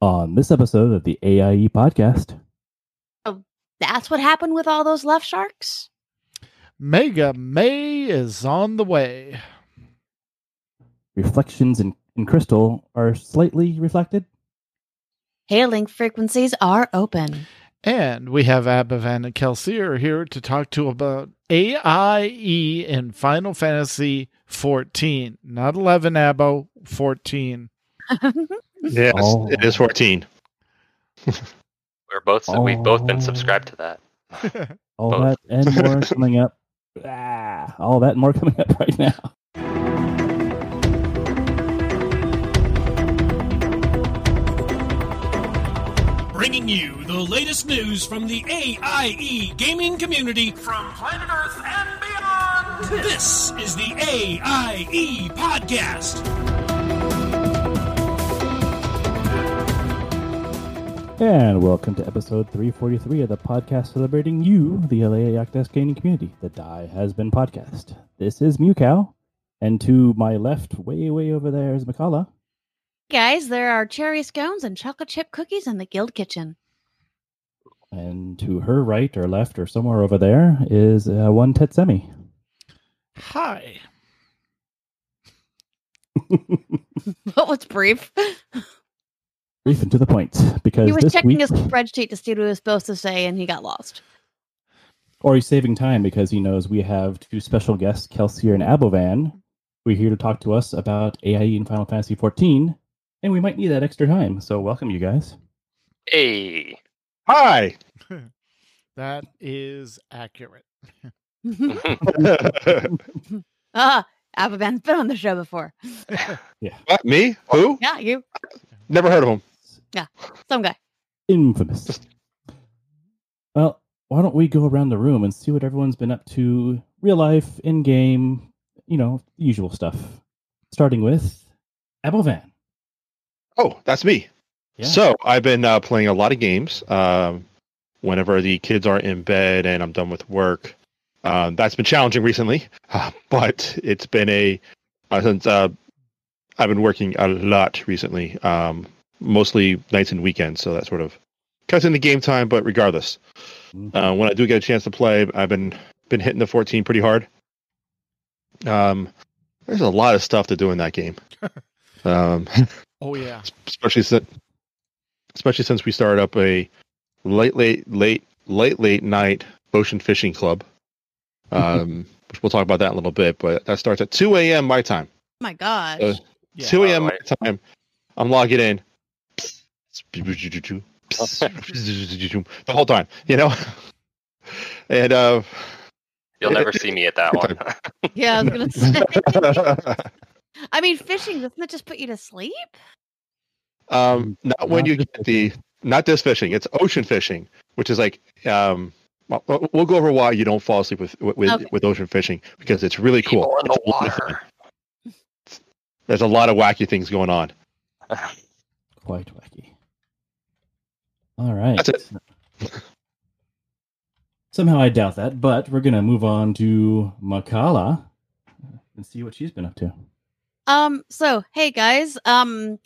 On this episode of the AIE podcast, Oh, That's what happened with all those left sharks? Mega May is on the way. reflections in, in crystal are slightly reflected. Hailing frequencies are open. And we have Abovan and Kelseer here to talk to about AIE in Final Fantasy 14. Not 11, Abo, 14. Yes, Oh. it is 14. We're both we've both been Oh. subscribed to that. All Both. that and more coming up. Ah, all that and more coming up right now. Bringing you the latest news from the AIE gaming community from planet Earth and beyond. This is the AIE Podcast. And welcome to episode 343 of the podcast celebrating you, the Alea Iacta Est gaming community. The Die Has Been podcast. This is Mewkow. And to my left, way, way over there is Mkallah. Guys, there are cherry scones and chocolate chip cookies in the guild kitchen. And to her right or left or somewhere over there is uh, one Tetsemi. Hi. What was brief? Brief and to the point. Because He was this checking week, his spreadsheet to see what he was supposed to say and he got lost. or he's saving time because he knows we have two special guests, Kelseer and Abovan. We're here to talk to us about AIE in Final Fantasy XIV, and we might need that extra time. So welcome, you guys. Hey. Hi. That is accurate. ah, Abovan's been on the show before. what, me? Who? Yeah, you, Never heard of him. Some guy. Infamous. Well, why don't we go around the room and see what everyone's been up to, real life, in game, you know, usual stuff. Starting with Abovan. Oh, that's me. Yeah. So I've been uh, playing a lot of games. Um, whenever the kids are in bed and I'm done with work, um, that's been challenging recently. Uh, but it's been a uh, since uh, I've been working a lot recently, um, mostly nights and weekends. So that sort of cuts into game time. But regardless, Mhm. uh, when I do get a chance to play, I've been been hitting the 14 pretty hard. Um, there's a lot of stuff to do in that game. Um, Oh, yeah. especially since especially since we started up a late late late late late night ocean fishing club um which we'll talk about that in a little bit but that starts at 2 a.m my time Oh my gosh. Uh, Yeah. 2 a.m my time i'm logging in the whole time you know and uh You'll never see me at that one. yeah, I was gonna say. I mean, fishing doesn't it just put you to sleep? um not when you get the not this fishing it's ocean fishing which is like um well, we'll- we'll go over why you don't fall asleep with with, Okay. with ocean fishing because it's really cool. People in the It's really water. There's a lot of wacky things going on. Quite wacky. All right. That's it. Somehow I doubt that, but we're gonna move on to Mkallah and see what she's been up to. Um, so hey guys, um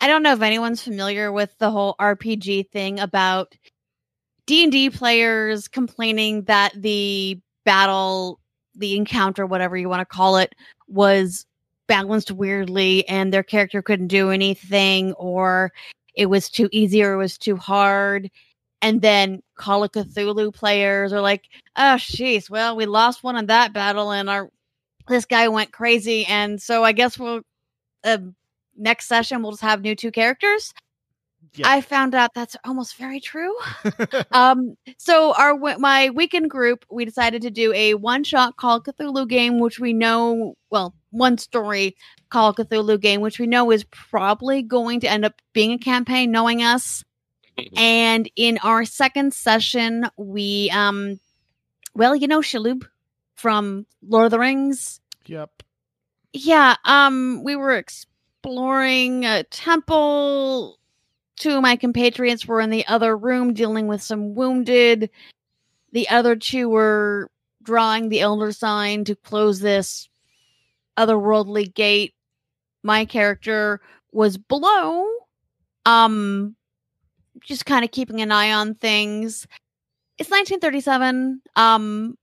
I don't know if anyone's familiar with the whole RPG thing about D&D players complaining that the battle, the encounter, whatever you want to call it, was balanced weirdly and their character couldn't do anything or it was too easy or it was too hard. And then Call of Cthulhu players are like, oh, jeez, well, we lost one in that battle and our this guy went crazy and so i guess we'll uh, next session we'll just have new two characters Yeah. i found out that's almost very true um so our my weekend group we decided to do a one shot call of cthulhu game which we know well one story call of cthulhu game which we know is probably going to end up being a campaign knowing us. And in our second session we um well you know Shelob from lord of the rings? Yep. yeah um we were exploring a temple. Two of my compatriots were in the other room dealing with some wounded. The other two were drawing the elder sign to close this otherworldly gate my character was below Um, just kind of keeping an eye on things. It's 1937. Um,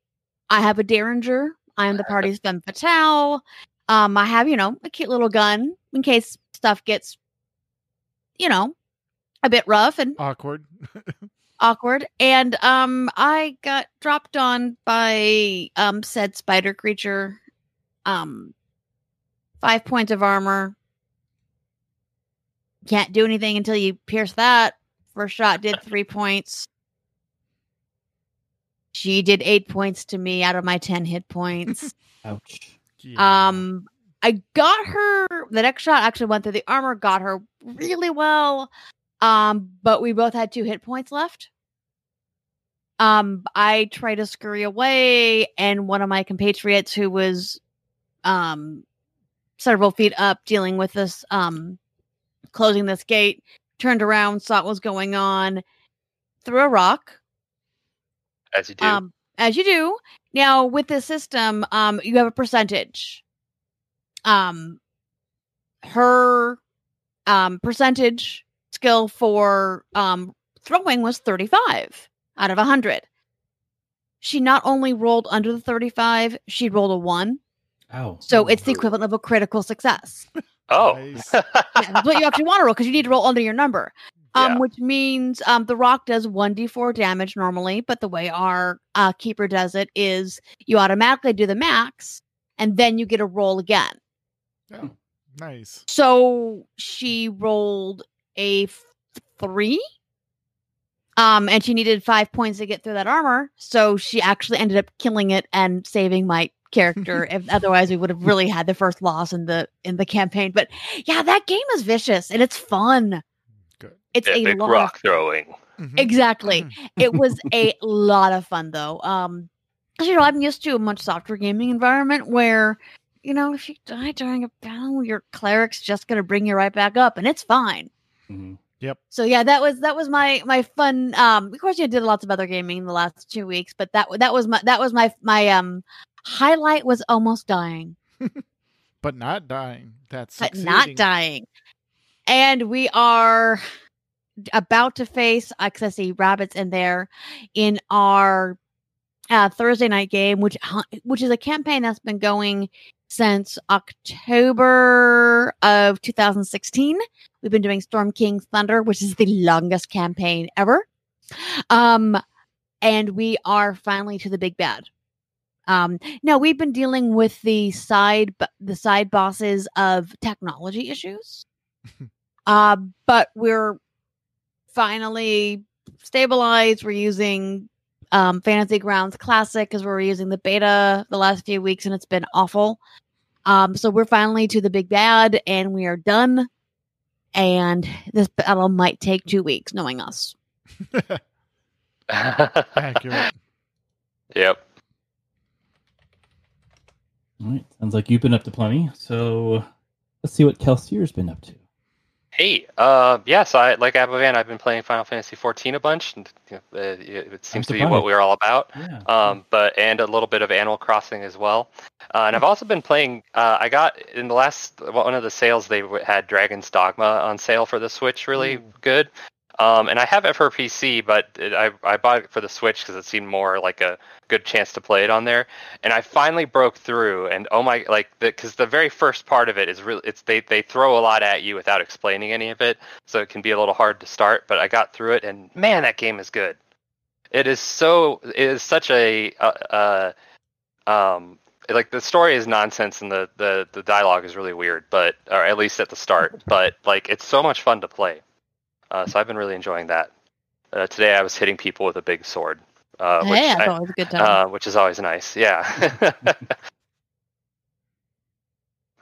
I have a Derringer. I am the party's femme fatale. Um, I have, you know, a cute little gun in case stuff gets, you know, a bit rough and Awkward. awkward. And um, I got dropped on by um said spider creature. Um, five points of armor. Can't do anything until you pierce that. First shot did three points. She did eight points to me out of my ten hit points. Ouch. Yeah. Um, I got her. The next shot actually went through the armor, got her really well. Um, but we both had two hit points left. Um, I tried to scurry away, and one of my compatriots who was, um, several feet up dealing with this, um, closing this gate, turned around, saw what was going on, threw a rock, As you do. um, as you do. Now with this system, um, you have a percentage. Um, her um percentage skill for um throwing was 35 out of 100. She not only rolled under the 35, she rolled a 1. Ow. So it's the equivalent of a critical success. oh. Nice. Yeah, that's what you actually want to roll because you need to roll under your number. Um, Yeah. which means um, the rock does one d4 damage normally, but the way our uh, keeper does it is you automatically do the max, and then you get a roll again. Oh, nice. So she rolled a f- three, um, and she needed five points to get through that armor. So she actually ended up killing it and saving my character. if otherwise, we would have really had the first loss in the in the campaign. But yeah, that game is vicious and it's fun. Good. It's a lot. rock throwing. Mhm. Exactly. Mhm. it was a lot of fun though. Um, 'cause, you know, I'm used to a much softer gaming environment where, you know, if you die during a battle, your cleric's just gonna bring you right back up, and it's fine. Mhm. So yeah, that was that was my my fun. Um, of course, I did lots of other gaming in the last two weeks, but that that was my that was my my um highlight was almost dying, But not dying. That's but not dying. And we are about to face because I see rabbits in there in our uh, Thursday night game, which which is a campaign that's been going since October of 2016. We've been doing Storm King Thunder, which is the longest campaign ever. Um, and we are finally to the big bad. Um, now we've been dealing with the side the side bosses of technology issues. uh, but we're finally stabilized. We're using um, Fantasy Grounds Classic because we were using the beta the last few weeks and it's been awful. Um, so we're finally to the big bad and we are done. And this battle might take two weeks, knowing us. Accurate. yep. All right. Sounds like you've been up to plenty. So let's see what Kelseer's been up to. Hey, uh, yes, I like Abovan. I've been playing Final Fantasy 14 a bunch, and uh, it seems to be what we're all about. Yeah. Um, but and a little bit of Animal Crossing as well. Uh, and I've also been playing. Uh, I got in the last one of the sales they had Dragon's Dogma on sale for the Switch, really good. Um, and I have it for PC, but it, I I bought it for the Switch because it seemed more like a good chance to play it on there. And I finally broke through, and oh my, like because the, very first part of it is really it's they they throw a lot at you without explaining any of it, so it can be a little hard to start. But I got through it, and man, that game is good. It is so it is such a uh, uh um like the story is nonsense and the, the the dialogue is really weird, but or at least at the start. But like it's so much fun to play. Uh, so I've been really enjoying that. Uh, today I was hitting people with a big sword, uh, which hey, I I- thought it was a good time. uh, which is always nice. Yeah.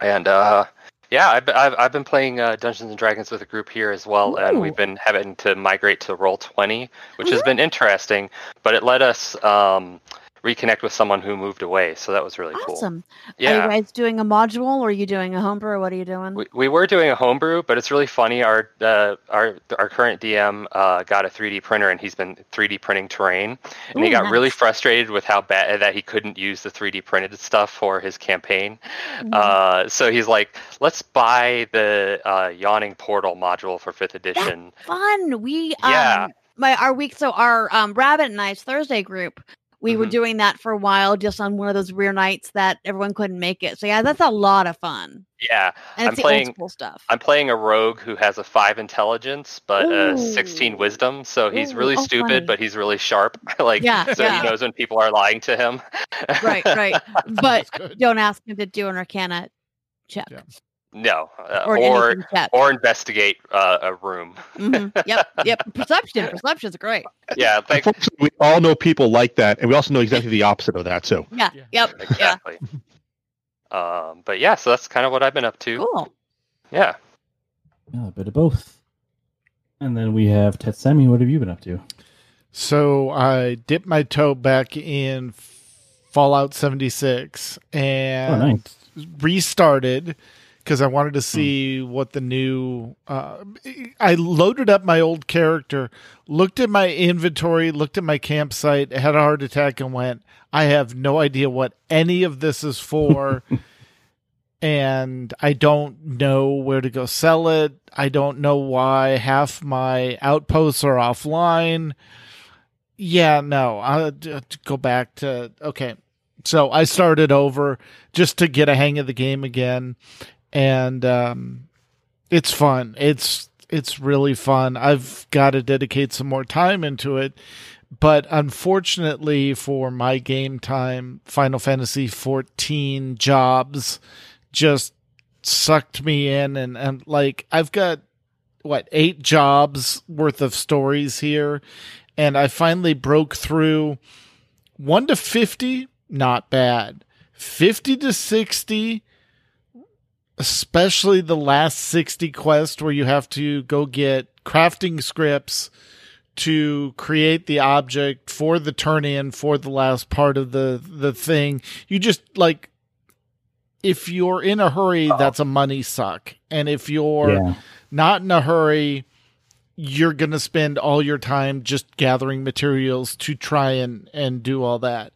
and uh, yeah, I've, I've I've been playing uh, Dungeons and Dragons with a group here as well, and we've been having to migrate to Roll Twenty, which has been interesting. But it let us um, reconnect with someone who moved away. So that was really cool. Awesome. Are Yeah. you guys doing a module or are you doing a homebrew what are you doing? We, we were doing a homebrew, but it's really funny. Our uh, our our current DM uh, got a 3D printer, and he's been 3D printing terrain, and he Ooh, got really frustrated with how bad that he couldn't use the 3D printed stuff for his campaign. Mhm. Uh, so he's like, "Let's buy the uh, Yawning Portal module for fifth edition." Fun. We Yeah. um my our week so our um Rabbit and I's Thursday group. We were Mhm. doing that for a while just on one of those rare nights that everyone couldn't make it. So yeah, that's a lot of fun. Yeah, And I'm it's the playing- old school stuff. I'm playing a rogue who has a five intelligence but a 16 wisdom, so he's Ooh, really oh, stupid, funny. but he's really sharp. like, Yeah, so yeah. he knows when people are lying to him. right, right. But don't ask him to do an arcana check Yeah. No, uh, or, or or investigate uh, a room. Mhm. Yep, yep. Perception. Perception's great. Yeah, like we all know people like that, and we also know exactly the opposite of that. So Yeah. Yeah. Yep. Yeah. exactly. um, but yeah, so that's kind of what I've been up to. Cool. Yeah. Yeah, a bit of both. And then we have Tetsemi. What have you been up to? So I dipped my toe back in Fallout 76 and Oh, nice. restarted because I wanted to see what the new. Uh, I loaded up my old character, looked at my inventory, looked at my campsite, had a heart attack, and went, I have no idea what any of this is for. and I don't know where to go sell it. I don't know why half my outposts are offline. Yeah, no, I'll go back to okay. So I started over just to get a hang of the game again, and um, it's fun. It's it's really fun. I've got to dedicate some more time into it, but unfortunately for my game time, Final Fantasy 14 jobs just sucked me in, and and like I've got what eight jobs worth of stories here, and I finally broke through one to fifty. Not bad. 50 to 60 especially the last 60 quest where you have to go get crafting scripts to create the object for the turn in for the last part of the the thing. You just like if you're in a hurry that's a money suck. And if you're yeah. not in a hurry you're going to spend all your time just gathering materials to try and and do all that.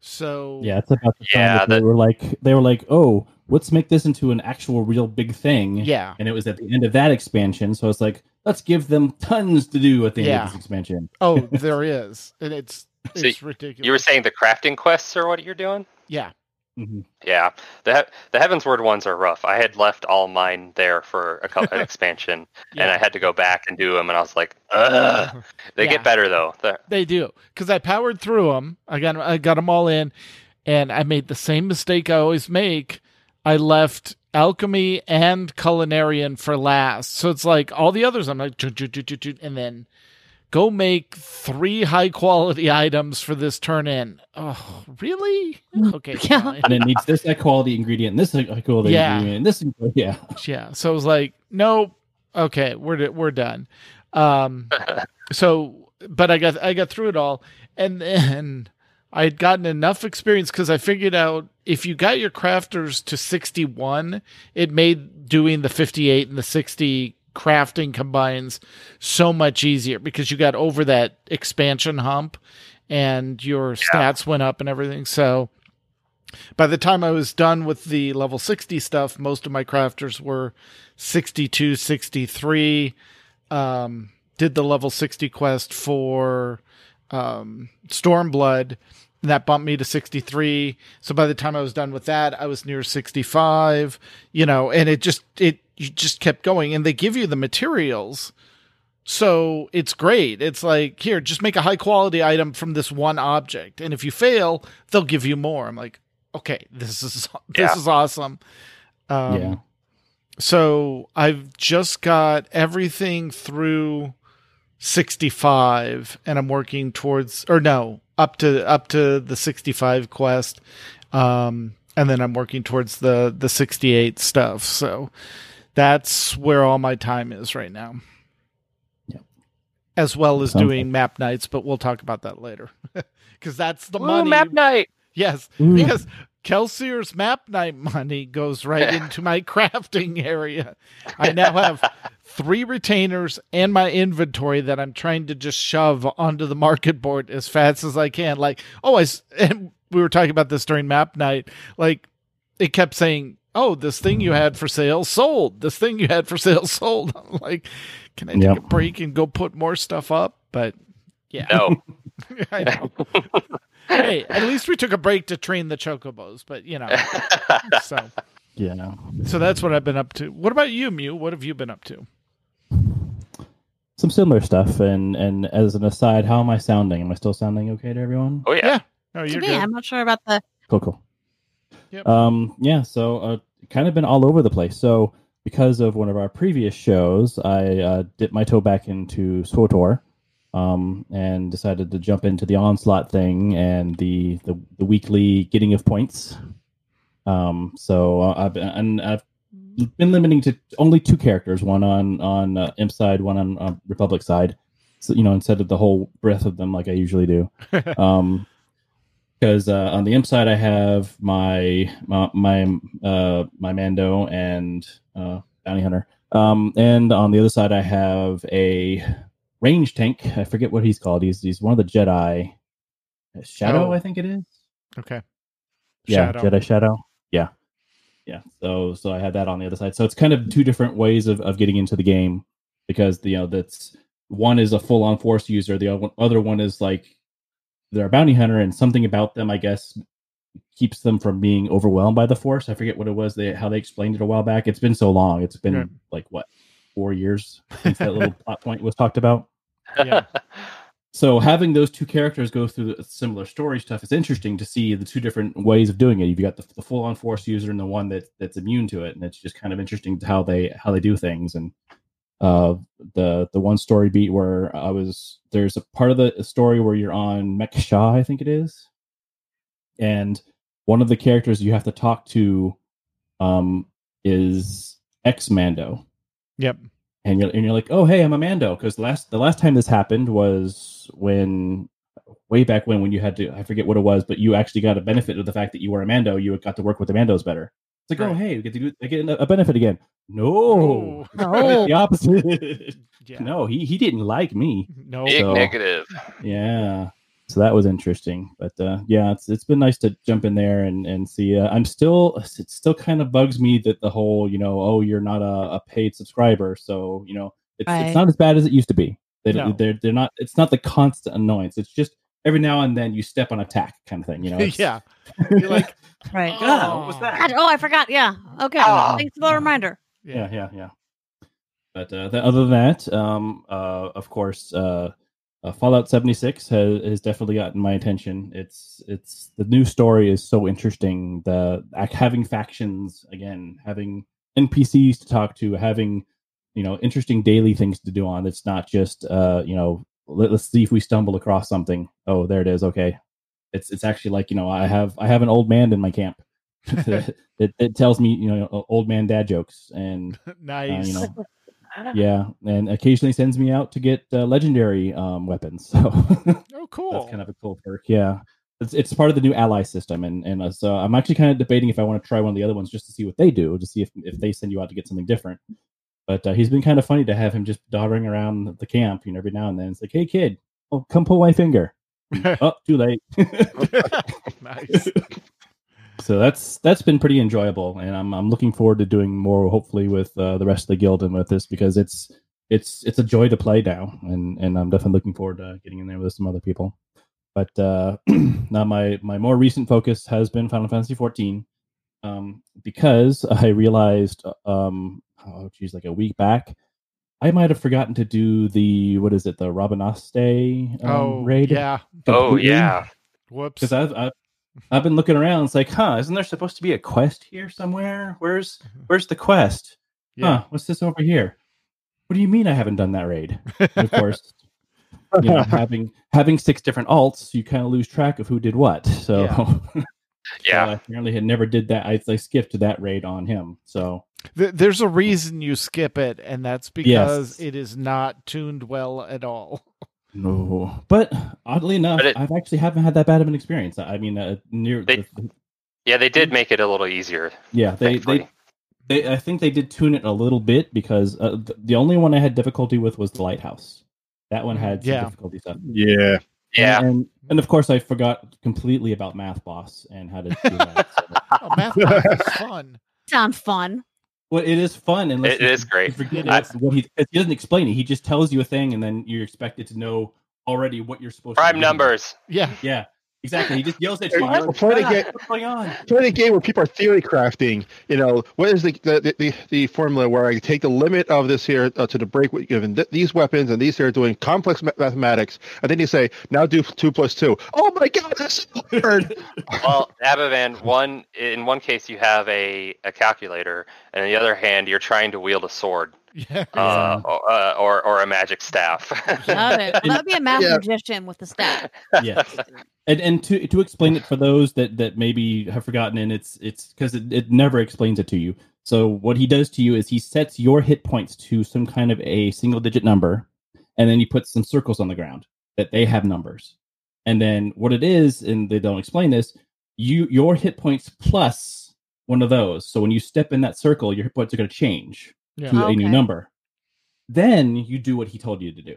So Yeah, it's about the time Yeah, that they were like they were like, "Oh, let's make this into an actual real big thing." yeah And it was at the end of that expansion, so it's like, let's give them tons to do at the end of this expansion. oh there is and it's So it's ridiculous You were saying the crafting quests are what you're doing? yeah Mhm. Yeah, the the Heavensward ones are rough. I had left all mine there for a couple an expansion, and I had to go back and do them, and I was like, Ugh. They Yeah. get better though. They're- They do because I powered through them. I got I got them all in, and I made the same mistake I always make. I left alchemy and culinarian for last, so it's like all the others. I'm like, and then go make three high quality items for this turn in. Oh, really? Okay, Yeah. fine. And it needs this high quality ingredient, this high quality Yeah. ingredient, this yeah. yeah. So I was like, nope. Okay, we're we're done. Um, so, but I got I got through it all, and then I had gotten enough experience because I figured out if you got your crafters to sixty one, it made doing the fifty eight and the sixty crafting combines so much easier because you got over that expansion hump and your stats went up and everything. So by the time I was done with the level 60 stuff, most of my crafters were 62, 63. Um, did the level 60 quest for um, Stormblood. And that bumped me to 63. So by the time I was done with that, I was near 65, you know, and it just, it, you just kept going and they give you the materials. So it's great. It's like, here, just make a high quality item from this one object. And if you fail, they'll give you more. I'm like, okay, this is, this Yeah. is awesome. Um, yeah. so I've just got everything through 65 and I'm working towards or no, up to up to the 65 quest. Um and then I'm working towards the the 68 stuff. So that's where all my time is right now. as well as Sounds doing map nights, but we'll talk about that later. Because that's the Woo, money. map night. Yes, Ooh. because Kelseer's map night money goes right into my crafting area. I now have three retainers and my inventory that I'm trying to just shove onto the market board as fast as I can. Like, oh, I s- and we were talking about this during map night. Like, it kept saying, "Oh, this thing you had for sale sold. This thing you had for sale sold." I'm like, can I take Yep. a break and go put more stuff up? But yeah, No. I know. hey, at least we took a break to train the chocobos, but you know, so Yeah. so that's what I've been up to. What about you, Mew? What have you been up to? Some similar stuff. And and as an aside, how am I sounding? Am I still sounding okay to everyone? oh yeah. Yeah. No, you're me, good. I'm not sure about the. Cool, cool. Yep. Um, yeah, so uh, kind of been all over the place. So because of one of our previous shows, I uh, dipped my toe back into SWTOR um, and decided to jump into the onslaught thing and the the, the weekly getting of points. Um, so uh, I've been, and I've been limiting to only two characters, one on on uh, Imp side, one on uh, Republic side. So you know, instead of the whole breadth of them like I usually do um because uh, on the imp side i have my my my, uh, my mando and uh, bounty hunter um and on the other side i have a range tank. I forget what he's called. He's he's one of the jedi. Shadow Oh. i think it is. Okay. yeah Shadow. jedi shadow. Yeah. Yeah so so i had that on the other side. So it's kind of two different ways of, of getting into the game because you know that's one is a full-on force user the other- other one is like they're a bounty hunter and something about them i guess keeps them from being overwhelmed by the force. I forget what it was they how they explained it a while back. It's been so long. It's been Yeah. like what four years since that little plot point was talked about Yeah. so having those two characters go through the similar story stuff is interesting to see the two different ways of doing it. You've got the, the full on force user and the one that that's immune to it, and it's just kind of interesting how they how they do things. And uh, the the one story beat where I was there's a part of the story where you're on Mek-Sha, I think it is, and one of the characters you have to talk to um, is X Mando Yep. And you're, and you're like, oh hey, I'm a Mando because last the last time this happened was when way back when when you had to I forget what it was, but you actually got a benefit of the fact that you were a Mando. You got to work with the Mandos better. It's like, oh hey, we get to do, I get a benefit again. No, oh, No. the opposite. Yeah. no, he he didn't like me. No. Big So- negative. Yeah. So that was interesting, but uh, yeah, it's it's been nice to jump in there and and see. Uh, I'm still it still kind of bugs me that the whole you know oh you're not a, a paid subscriber, so you know it's Right. it's not as bad as it used to be. They No. they're they're not. It's not the constant annoyance. It's just every now and then you step on a tack kind of thing. You know. Yeah. You're like, Right. God, what was God, that? oh, I forgot. Yeah. Okay. Ah. Thanks for the reminder. yeah, yeah, yeah. But uh, th- other than that, um, uh, of course, uh, uh, Fallout 76 has, has definitely gotten my attention. It's it's the new story is so interesting. The having factions again, having NPCs to talk to, having you know interesting daily things to do on. It's not just uh, you know let, let's see if we stumble across something. Oh, there it is. Okay, it's it's actually like you know I have I have an old man in my camp. it, it tells me you know old man dad jokes and nice. uh, you know, yeah, and occasionally sends me out to get uh, legendary um, weapons. So oh, cool. that's kind of a cool perk. Yeah, it's it's part of the new ally system, and and uh, so I'm actually kind of debating if I want to try one of the other ones just to see what they do, to see if if they send you out to get something different. But uh, he's been kind of funny to have him just doddering around the camp, you know, every now and then. It's like, hey kid, oh, come pull my finger. oh, too late. nice. So that's that's been pretty enjoyable and i'm i'm looking forward to doing more hopefully with uh, the rest of the guild and with this because it's it's it's a joy to play now and and i'm definitely looking forward to getting in there with some other people but uh now my my more recent focus has been final fantasy 14 um because i realized um oh geez like a week back i might have forgotten to do the what is it the Rabanastre um, oh, raid yeah. Oh yeah. Whoops. because I've, I've I've been looking around. It's like, huh? Isn't there supposed to be a quest here somewhere? Where's mm-hmm. Where's the quest? Yeah. Huh? What's this over here? What do you mean I haven't done that raid? And of course, you know, having having six different alts, you kind of lose track of who did what. So, Yeah. so I apparently had never did that. I, I skipped that raid on him. So Th- There's a reason you skip it, and that's because Yes. it is not tuned well at all. No, but oddly enough, But it- I've actually haven't had that bad of an experience. I mean, uh, near They- the- Yeah, they did make it a little easier. yeah, they, thankfully. they they I think they did tune it a little bit because uh, th- the only one I had difficulty with was the lighthouse. That one had some Yeah. difficulty stuff. Yeah. yeah. and and of course I forgot completely about Math Boss and how to do that. so- Oh, math Boss is fun. Sounds fun. Well, it is fun unless It you, is great. You forget I- what, what he he doesn't explain it. He just tells you a thing, and then you're expected to know already what you're supposed to Prime do. numbers. Yeah. Yeah, exactly. He just yells at you. You're like, Play the "Ah, game." What's going on? Playing a game where people are theory crafting, you know, what is the the, the, the formula where I take the limit of this here uh, to the break given th- these weapons and these here doing complex ma- mathematics, and then you say now do two plus two. Oh my god, that's so hard. Well, Abovan, one in one case you have a, a calculator, and on the other hand you're trying to wield a sword Yeah. uh, or, uh, or or a magic staff. Got it. Well, that'd be a math Yeah. magician with the staff. Yes, and and to to explain it for those that that maybe have forgotten, and it's it's because it, it never explains it to you. So what he does to you is he sets your hit points to some kind of a single digit number, and then he puts some circles on the ground that they have numbers. And then what it is, and they don't explain this, you your hit points plus one of those. So when you step in that circle, your hit points are going to change Yeah. to a new number. Then you do what he told you to do.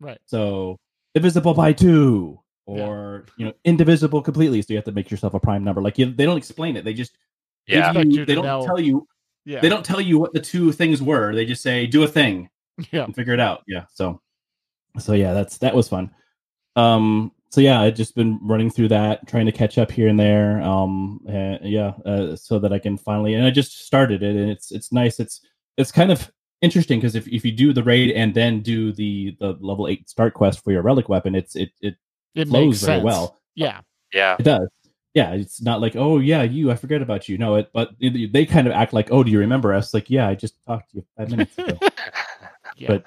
Right. So divisible by two, or you know, indivisible completely. So you have to make yourself a prime number. Like you, they don't explain it. They just yeah, you- you they don't know. tell you. Yeah. They don't tell you what the two things were. They just say do a thing Yeah. and figure it out. Yeah. So, so yeah, that's that was fun. Um. So yeah, I've just been running through that, trying to catch up here and there. Um. uh, yeah. Uh, so that I can finally, and I just started it, and it's it's nice. It's it's kind of interesting because if, if you do the raid and then do the the level eight start quest for your relic weapon, it's it it It flows makes very well. Yeah. yeah. It does. Yeah, it's not like, oh yeah, you, I forget about you. No, it, but it, they kind of act like, oh, do you remember us? Like, yeah, I just talked to you five minutes ago. Yeah. But-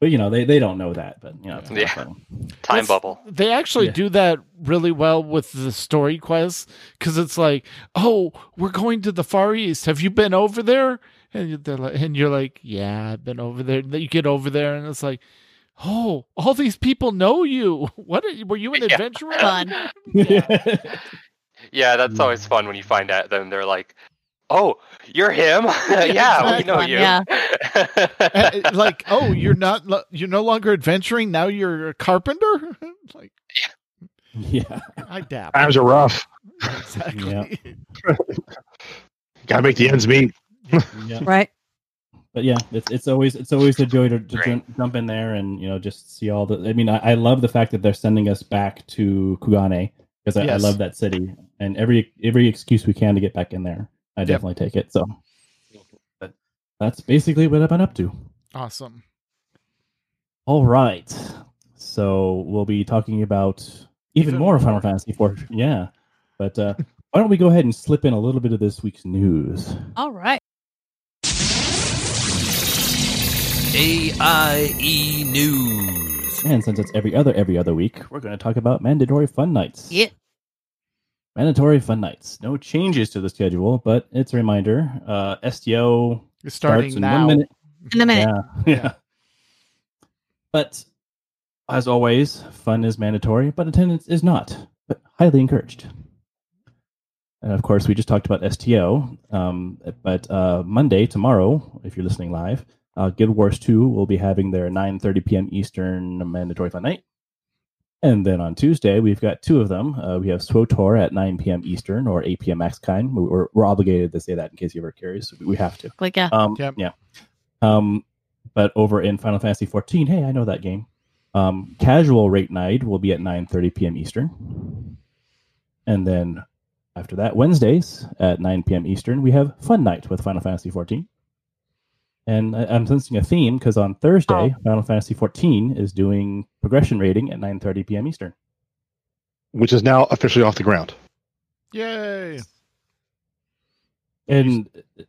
but you know, they they don't know that. But you know, it's Yeah. Time That's- bubble. They actually Yeah. do that really well with the story quest because it's like, oh, we're going to the Far East. Have you been over there? And they're like, and you're like, yeah, I've been over there. And you get over there, and it's like, oh, all these people know you. What are you, were you an Yeah. adventurer? Fun. Yeah. Yeah, that's always fun when you find out. Then they're like, "Oh, you're him? yeah, we know fun, you." yeah. Uh, like, oh, you're not, you're no longer adventuring. Now you're a carpenter. like, yeah, I dab. Times are rough. Exactly. Got to make the ends meet. Yeah. Right. But yeah, it's it's always it's always a joy to, to Great. jump, jump in there and you know just see all the. I mean, I, I love the fact that they're sending us back to Kugane because I, I love that city and every every excuse we can to get back in there, I definitely take it. So, but that's basically what I've been up to. Awesome. All right. So we'll be talking about even, Even more, more. Final Fantasy IV. Yeah. But uh, why don't we go ahead and slip in a little bit of this week's news? All right. AIE E News. And since it's every other every other week, we're going to talk about mandatory fun nights. Yeah. Mandatory fun nights. No changes to the schedule, but it's a reminder. Uh, STO You're starts starting in now. one minute. In a minute. Yeah, yeah. But as always, fun is mandatory, but attendance is not, but highly encouraged. And of course, we just talked about STO. Um, but uh, Monday, tomorrow, if you're listening live, uh, Guild Wars 2 will be having their 9:30 p.m. Eastern mandatory fun night. And then on Tuesday, we've got two of them. Uh, we have SWTOR at 9 p.m. Eastern or 8 p.m. Max Kind. We're, we're obligated to say that in case you were curious. We have to. Like yeah. Um, Yep. Yeah. Um, but over in Final Fantasy 14, hey, I know that game. Um, casual rate night will be at 9:30 p.m. Eastern, and then after that, Wednesdays at 9 p.m. Eastern, we have fun night with Final Fantasy 14. And I, I'm sensing a theme because on Thursday, Oh. Final Fantasy 14 is doing progression raiding at 9:30 p.m. Eastern. which is now officially off the ground. Yay. And uh,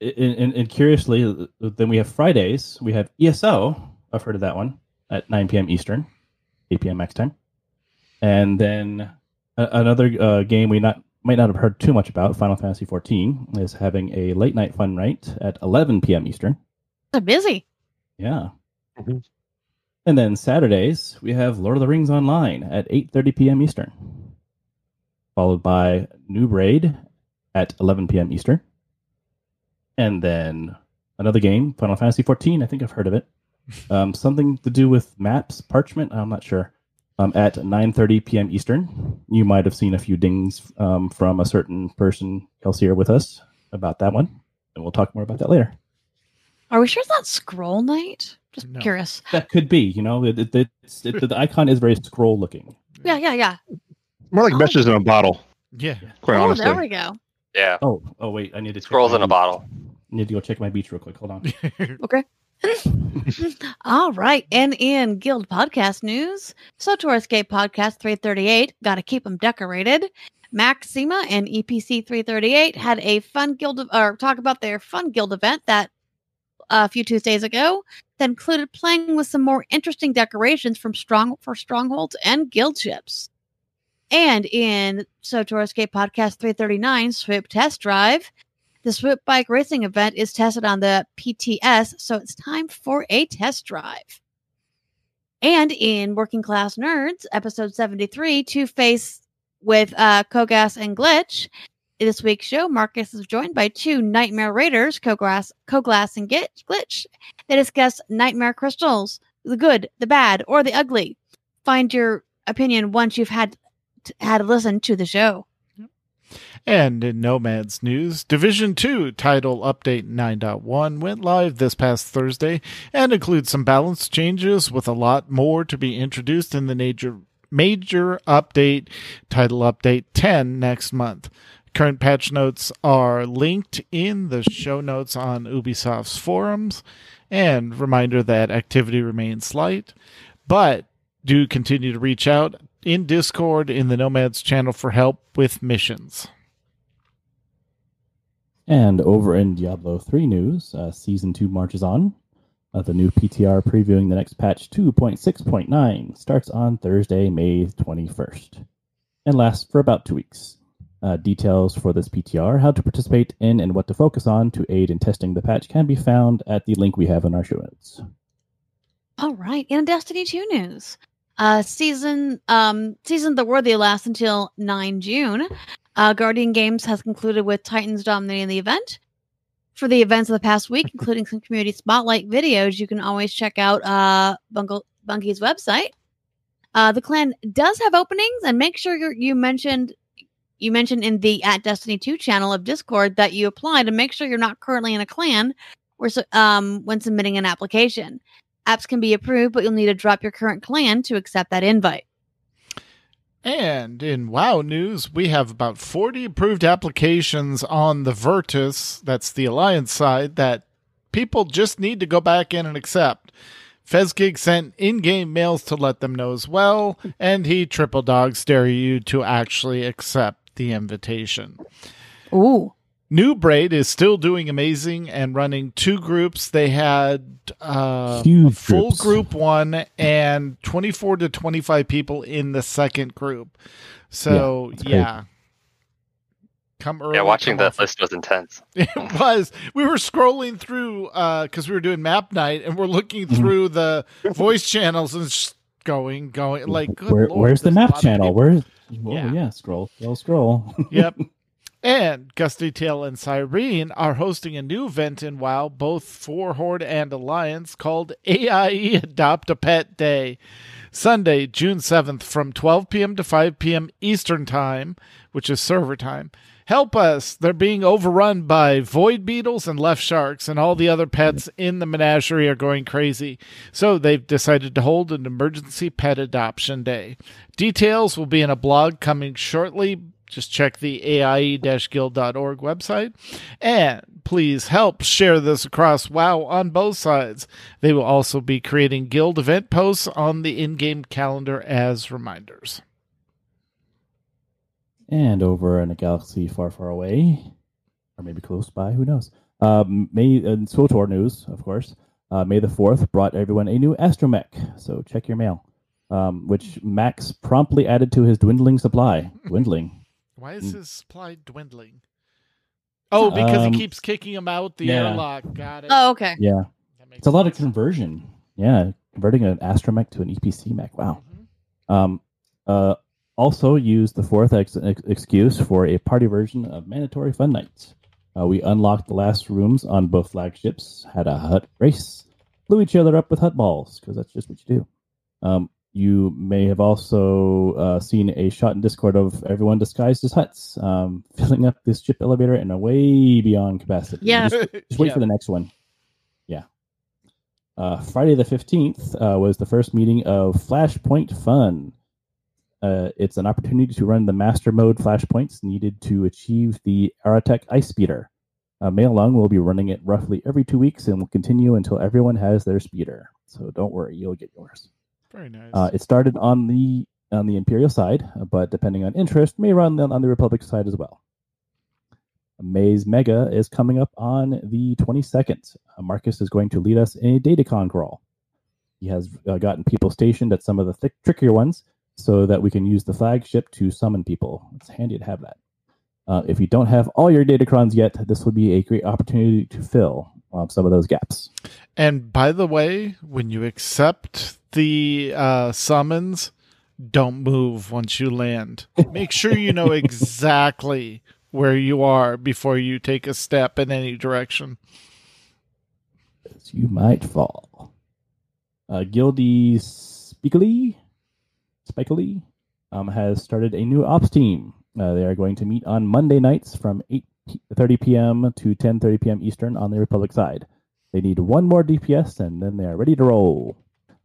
and, and, and curiously, uh, then we have Fridays. We have ESO. I've heard of that one at 9 p.m. Eastern, 8 p.m. Max time. And then uh, another uh, game we not might not have heard too much about, Final Fantasy XIV is having a late night fun night at 11 p.m. Eastern. They're busy. Yeah. Mhm. And then Saturdays we have Lord of the Rings Online at 8:30 p.m. Eastern, followed by Noob Raid at 11 p.m. Eastern, and then another game, Final Fantasy 14. I think I've heard of it. Um, something to do with maps, parchment. I'm not sure. Um, at 9:30 p.m. Eastern, you might have seen a few dings um, from a certain person, Kelsey, with us about that one, and we'll talk more about that later. Are we sure it's not scroll night? Just No. curious. That could be, you know, it, it, it's, it, the icon is very scroll looking. Yeah, yeah, yeah. More like Oh. messages in a bottle, Yeah. quite oh, honestly. there we go. Yeah. Oh, oh wait, I need to Scrolls in a beach. bottle. Need to go check my beach real quick. Hold on. Okay. All right. And in Guild podcast news, SWTOR Escape Podcast 338, got to keep them decorated. Maxima and EPC 338 had a fun guild of, or talk about their fun guild event that a few Tuesdays ago that included playing with some more interesting decorations from strong for strongholds and guild ships. And in SWTOR Escape Podcast 339, Swoop Test Drive, the Swoop Bike Racing event is tested on the PTS, so it's time for a test drive. And in Working Class Nerds, episode 73, Two Face with uh, Kogas and Glitch. This week's show, Marcus is joined by two Nightmare Raiders, Koglass, Koglass and Glitch. They discuss Nightmare Crystals, the good, the bad, or the ugly. Find your opinion once you've had had a listen to the show. And in Nomad's news, Division 2 title update 9.1 went live this past Thursday and includes some balance changes with a lot more to be introduced in the major major update title update 10 next month. Current patch notes are linked in the show notes on Ubisoft's forums and reminder that activity remains slight, but do continue to reach out in Discord in the Nomads channel for help with missions. And over in Diablo 3 news, uh, Season 2 marches on. Uh, the new PTR previewing the next patch 2.6.9 starts on Thursday, May 21st, and lasts for about two weeks. Uh, details for this PTR, how to participate in, and what to focus on to aid in testing the patch can be found at the link we have in our show notes. All right. In Destiny 2 news, uh, season um, season the Worthy lasts until 9 June. Uh, Guardian Games has concluded with Titans dominating the event. For the events of the past week, including some community spotlight videos, you can always check out uh, Bungie, website. Uh, the clan does have openings, and make sure you mentioned you mentioned in the at Destiny 2 channel of Discord that you apply to make sure you're not currently in a clan or um, when submitting an application. Apps can be approved, but you'll need to drop your current clan to accept that invite. And in WoW news, we have about 40 approved applications on the Virtus, that's the Alliance side, that people just need to go back in and accept. Fezgig sent in game mails to let them know as well, and he triple dog stare you to actually accept the invitation. Ooh. Noob Raid is still doing amazing and running two groups. They had uh, Huge a full groups. group one and 24 to 25 people in the second group. So, Yeah, yeah. Come early. Yeah, watching that often. list was intense. It was. We were scrolling through because we were doing map night and we're looking Mhm. through the voice channels and just going, going. Like, good Where, Lord, where's the there's a lot map channel? people. Where's oh, Yeah. yeah. scroll, scroll, scroll. yep. And Gusty Tail and Cyrene are hosting a new event in WoW, both for Horde and Alliance, called AIE Adopt a Pet Day. Sunday, June 7th, from 12 p.m. to 5 p.m. Eastern Time, which is server time. Help us. They're being overrun by void beetles and left sharks, and all the other pets in the menagerie are going crazy. So they've decided to hold an emergency pet adoption day. Details will be in a blog coming shortly. Just check the AIE-guild.org website. And please help share this across WoW on both sides. They will also be creating guild event posts on the in-game calendar as reminders. and over in a galaxy far, far away, or maybe close by, who knows? Um, May and SWTOR news, of course. Uh, May the fourth brought everyone a new astromech, so check your mail. Um, which Max promptly added to his dwindling supply. Dwindling. Why is Mm. his supply dwindling? Oh, because Um, he keeps kicking him out the yeah. airlock. Got it. Oh, okay. Yeah, That makes it's a lot of conversion. Yeah, converting an astromech to an EPC mech. Wow. Mhm. Um, uh, also use the fourth ex- ex- excuse for a party version of Mandatory Fun Nights. Uh, we unlocked the last rooms on both flagships, had a Hutt race, blew each other up with Huttballs because that's just what you do. Um, you may have also uh, seen a shot in Discord of everyone disguised as Hutts, um, filling up this ship elevator in a way beyond capacity. Yeah. Just just wait Yeah. for the next one. Yeah. Uh, Friday the 15th uh, was the first meeting of Flashpoint Fun. Uh, it's an opportunity to run the master mode flashpoints needed to achieve the Aratech Ice Speeder. Uh, Mail Lung will be running it roughly every two weeks and will continue until everyone has their speeder. So don't worry, you'll get yours. Very nice. Uh, it started on the on the Imperial side, but depending on interest, may run on the Republic side as well. Maze Mega is coming up on the 22nd. Uh, Marcus is going to lead us in a Datacron crawl. He has uh, gotten people stationed at some of the thick, trickier ones so that we can use the flagship to summon people. It's handy to have that. Uh, if you don't have all your Datacrons yet, this will be a great opportunity to fill some of those gaps. and by the way, when you accept the uh, summons, don't move once you land. Make sure you know exactly where you are before you take a step in any direction. You might fall. Uh, Gildy Spikely, Spikely um, has started a new ops team. Uh, they are going to meet on Monday nights from 8:30 p.m. to 10:30 p.m. Eastern on the Republic side. They need one more DPS, and then they are ready to roll.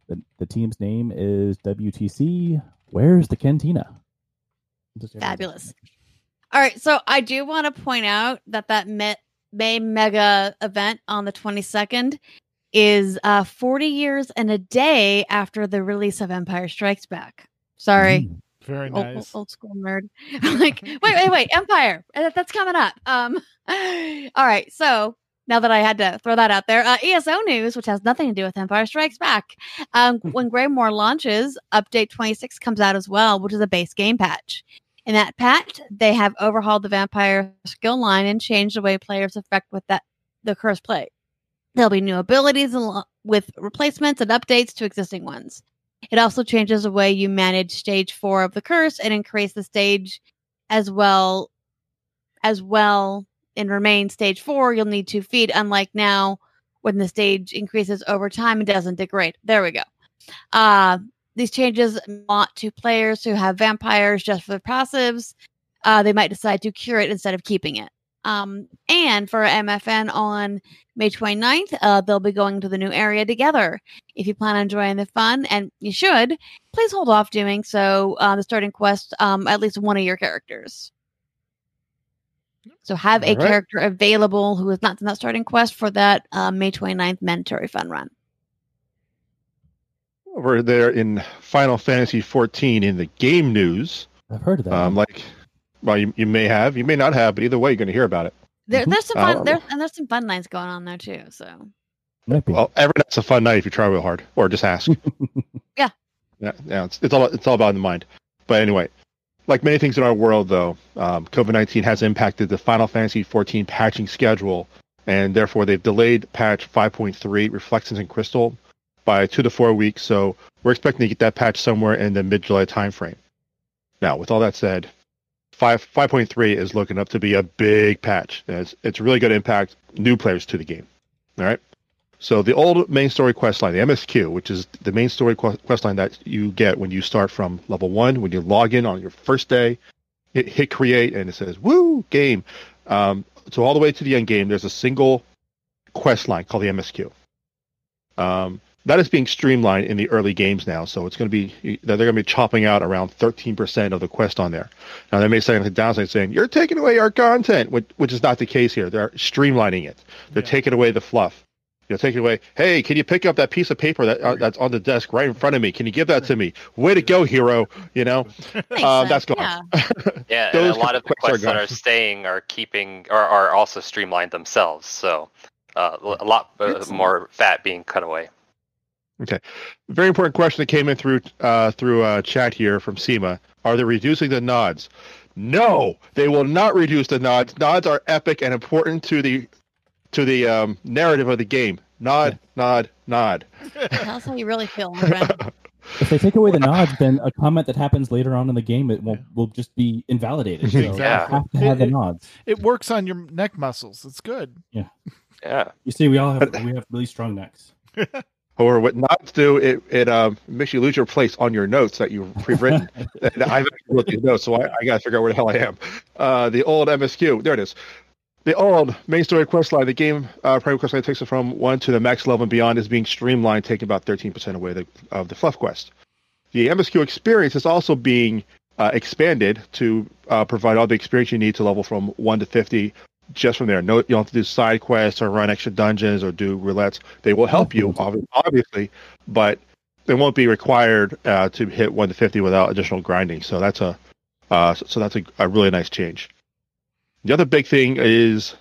The, the team's name is WTC. Where's the cantina? Fabulous. All right, so I do want to point out that that Met May Mega event on the 22nd is uh 40 years and a day after the release of Empire Strikes Back. Sorry, Mm. Very old, nice. old school nerd. I'm like, wait, wait, wait, Empire. Uh, That's coming up. Um, all right. So now that I had to throw that out there, uh, ESO news, which has nothing to do with Empire Strikes Back. Um, when Greymoor launches, update 26 comes out as well, which is a base game patch. In that patch, they have overhauled the vampire skill line and changed the way players affect with that the curse play. There'll be new abilities with replacements and updates to existing ones. It also changes the way you manage stage four of the curse and increase the stage as well as well and remain stage four. You'll need two feet, unlike now when the stage increases over time and doesn't degrade. There we go. Uh, these changes want to players who have vampires just for the passives. Uh, they might decide to cure it instead of keeping it. Um, and for MFN on May 29th, uh, they'll be going to the new area together. If you plan on joining the fun, and you should, please hold off doing so. Uh, the starting quest, um, at least one of your characters. So have a All right. character available who is not in that starting quest for that uh, May 29th mandatory fun run. Over there in Final Fantasy 14 in the game news, I've heard of that. um, like, well, you, you may have, you may not have, but either way, you're going to hear about it. There, there's some Uh, fun, there, and there's some fun lines going on there too. So Might. Well, every night's a fun night if you try real hard, or just ask. Yeah. yeah, yeah. It's, it's all it's all about the mind. But anyway, like many things in our world, though, um, COVID nineteen has impacted the Final Fantasy fourteen patching schedule, and therefore they've delayed patch 5.3 Reflections in Crystal by two to four weeks. So we're expecting to get that patch somewhere in the mid July timeframe. Now, with all that said, five 5.3 is looking up to be a big patch. It's it's really going to impact new players to the game. All right. So the old main story quest line, the MSQ, which is the main story quest line that you get when you start from level one, when you log in on your first day, hit, hit create, and it says "Woo game." Um, so all the way to the end game, there's a single quest line called the MSQ. Um, that is being streamlined in the early games now, so it's going to be they're going to be chopping out around 13% of the quest on there. Now they may say on the downside saying you're taking away our content, which, which is not the case here. They're streamlining it. They're Yeah. taking away the fluff. You know, taking away. Hey, can you pick up that piece of paper that uh, that's on the desk right in front of me? Can you give that to me? Way to go, hero! You know, Makes uh, that's gone. yeah. Yeah, and Those a lot of the quests are that are staying are keeping or are also streamlined themselves. So uh, a lot uh, more fat being cut away. Very important question that came in through uh, through uh, chat here from Sema. Are they reducing the nods? No, they will not reduce the nods. Nods are epic and important to the to the um, narrative of the game. Nod, nod, nod. Tell us how you really feel. If they take away the nods, then a comment that happens later on in the game it will will just be invalidated. So Exactly. have to have the nods. It works on your neck muscles. It's good. Yeah. Yeah. You see, we all have we have really strong necks. Or what not to do, it it um, makes you lose your place on your notes that you've pre-written. and I've actually wrote these notes, so I, I got to figure out where the hell I am. Uh, the old MSQ, there it is. The old main story quest line, the game uh, primary quest line takes it from one to the max level and beyond is being streamlined, taking about 13% away the, of the fluff quest. The MSQ experience is also being uh, expanded to uh, provide all the experience you need to level from 1 to 50 just from there. No, you don't have to do side quests or run extra dungeons or do roulettes. They will help you, obviously, but they won't be required uh, to hit 1 to 50 without additional grinding. So that's a uh, so that's a, a really nice change. The other big thing is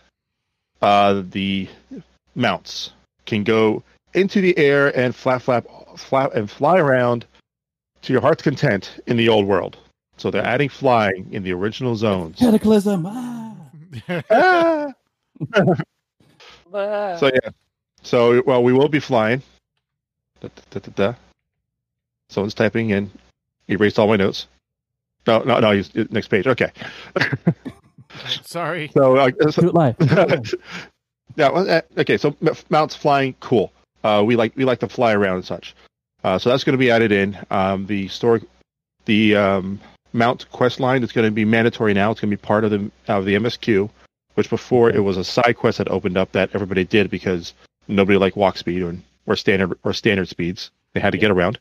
uh, the mounts can go into the air and flap, flap, flap, and fly around to your heart's content in the old world. So they're adding flying in the original zones. Cataclysm. Ah! Ah! So yeah, so well, we will be flying. Da, da, da, da. Someone's typing in. Erased all my notes. No, no, no. he's- Next page. Okay. Sorry. So, uh, so Do it live. yeah. well, uh, Okay. So mounts flying, cool. Uh, we like we like to fly around and such. Uh, so that's going to be added in. Um, the story, the um, mount quest line is going to be mandatory now. It's going to be part of the of the MSQ, which before it was a side quest that opened up that everybody did because nobody liked walk speed or or standard or standard speeds. They had to get around.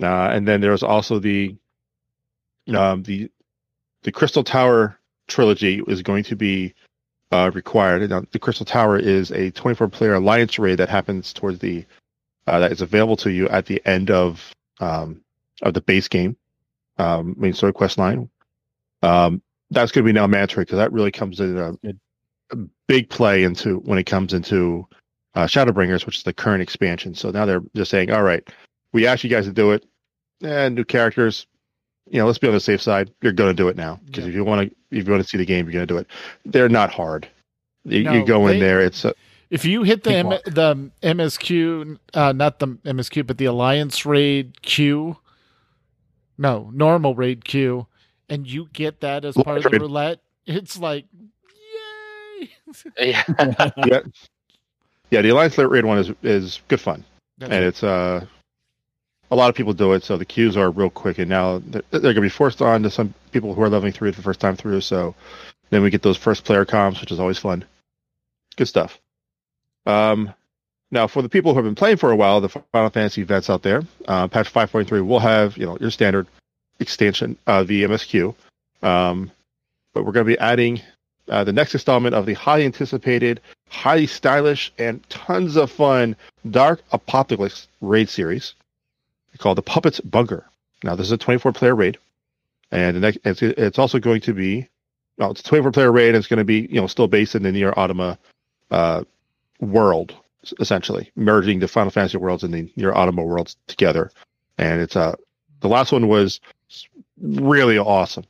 Uh, and then there was also the um, the the Crystal Tower trilogy is going to be uh, required. Now, the Crystal Tower is a 24 player alliance raid that happens towards the uh, that is available to you at the end of um, of the base game um, main story quest line. Um, that's going to be now mandatory because that really comes in a, a big play into when it comes into uh, Shadowbringers, which is the current expansion. So now they're just saying, all right, we asked you guys to do it, and new characters. You know, let's be on the safe side. You're going to do it now because Yeah. if you want to, if you want to see the game, you're going to do it. They're not hard. You, No, you go in there. It's a, If you hit the M- the MSQ, uh, not the MSQ, but the Alliance raid queue, no normal raid queue, and you get that as part of the Raid. roulette, it's like, yay! Yeah. yeah, yeah. The Alliance Raid one is is good fun. That's and it's uh a lot of people do it so the queues are real quick and now they're, they're going to be forced on to some people who are leveling through it for the first time through so then we get those first player comps which is always fun good stuff um now for the people who have been playing for a while the final fantasy vets out there uh, patch 5.3 will have you know your standard extension of the msq um but we're going to be adding uh, the next installment of the highly anticipated highly stylish and tons of fun Dark Apocalypse raid series called the Puppets Bunker. Now, this is a 24 player raid, and the next it's, it's also going to be well, it's a 24 player raid. And it's going to be you know still based in the NieR Automata uh, world, essentially merging the Final Fantasy worlds and the NieR Automata worlds together. And it's uh the last one was really awesome.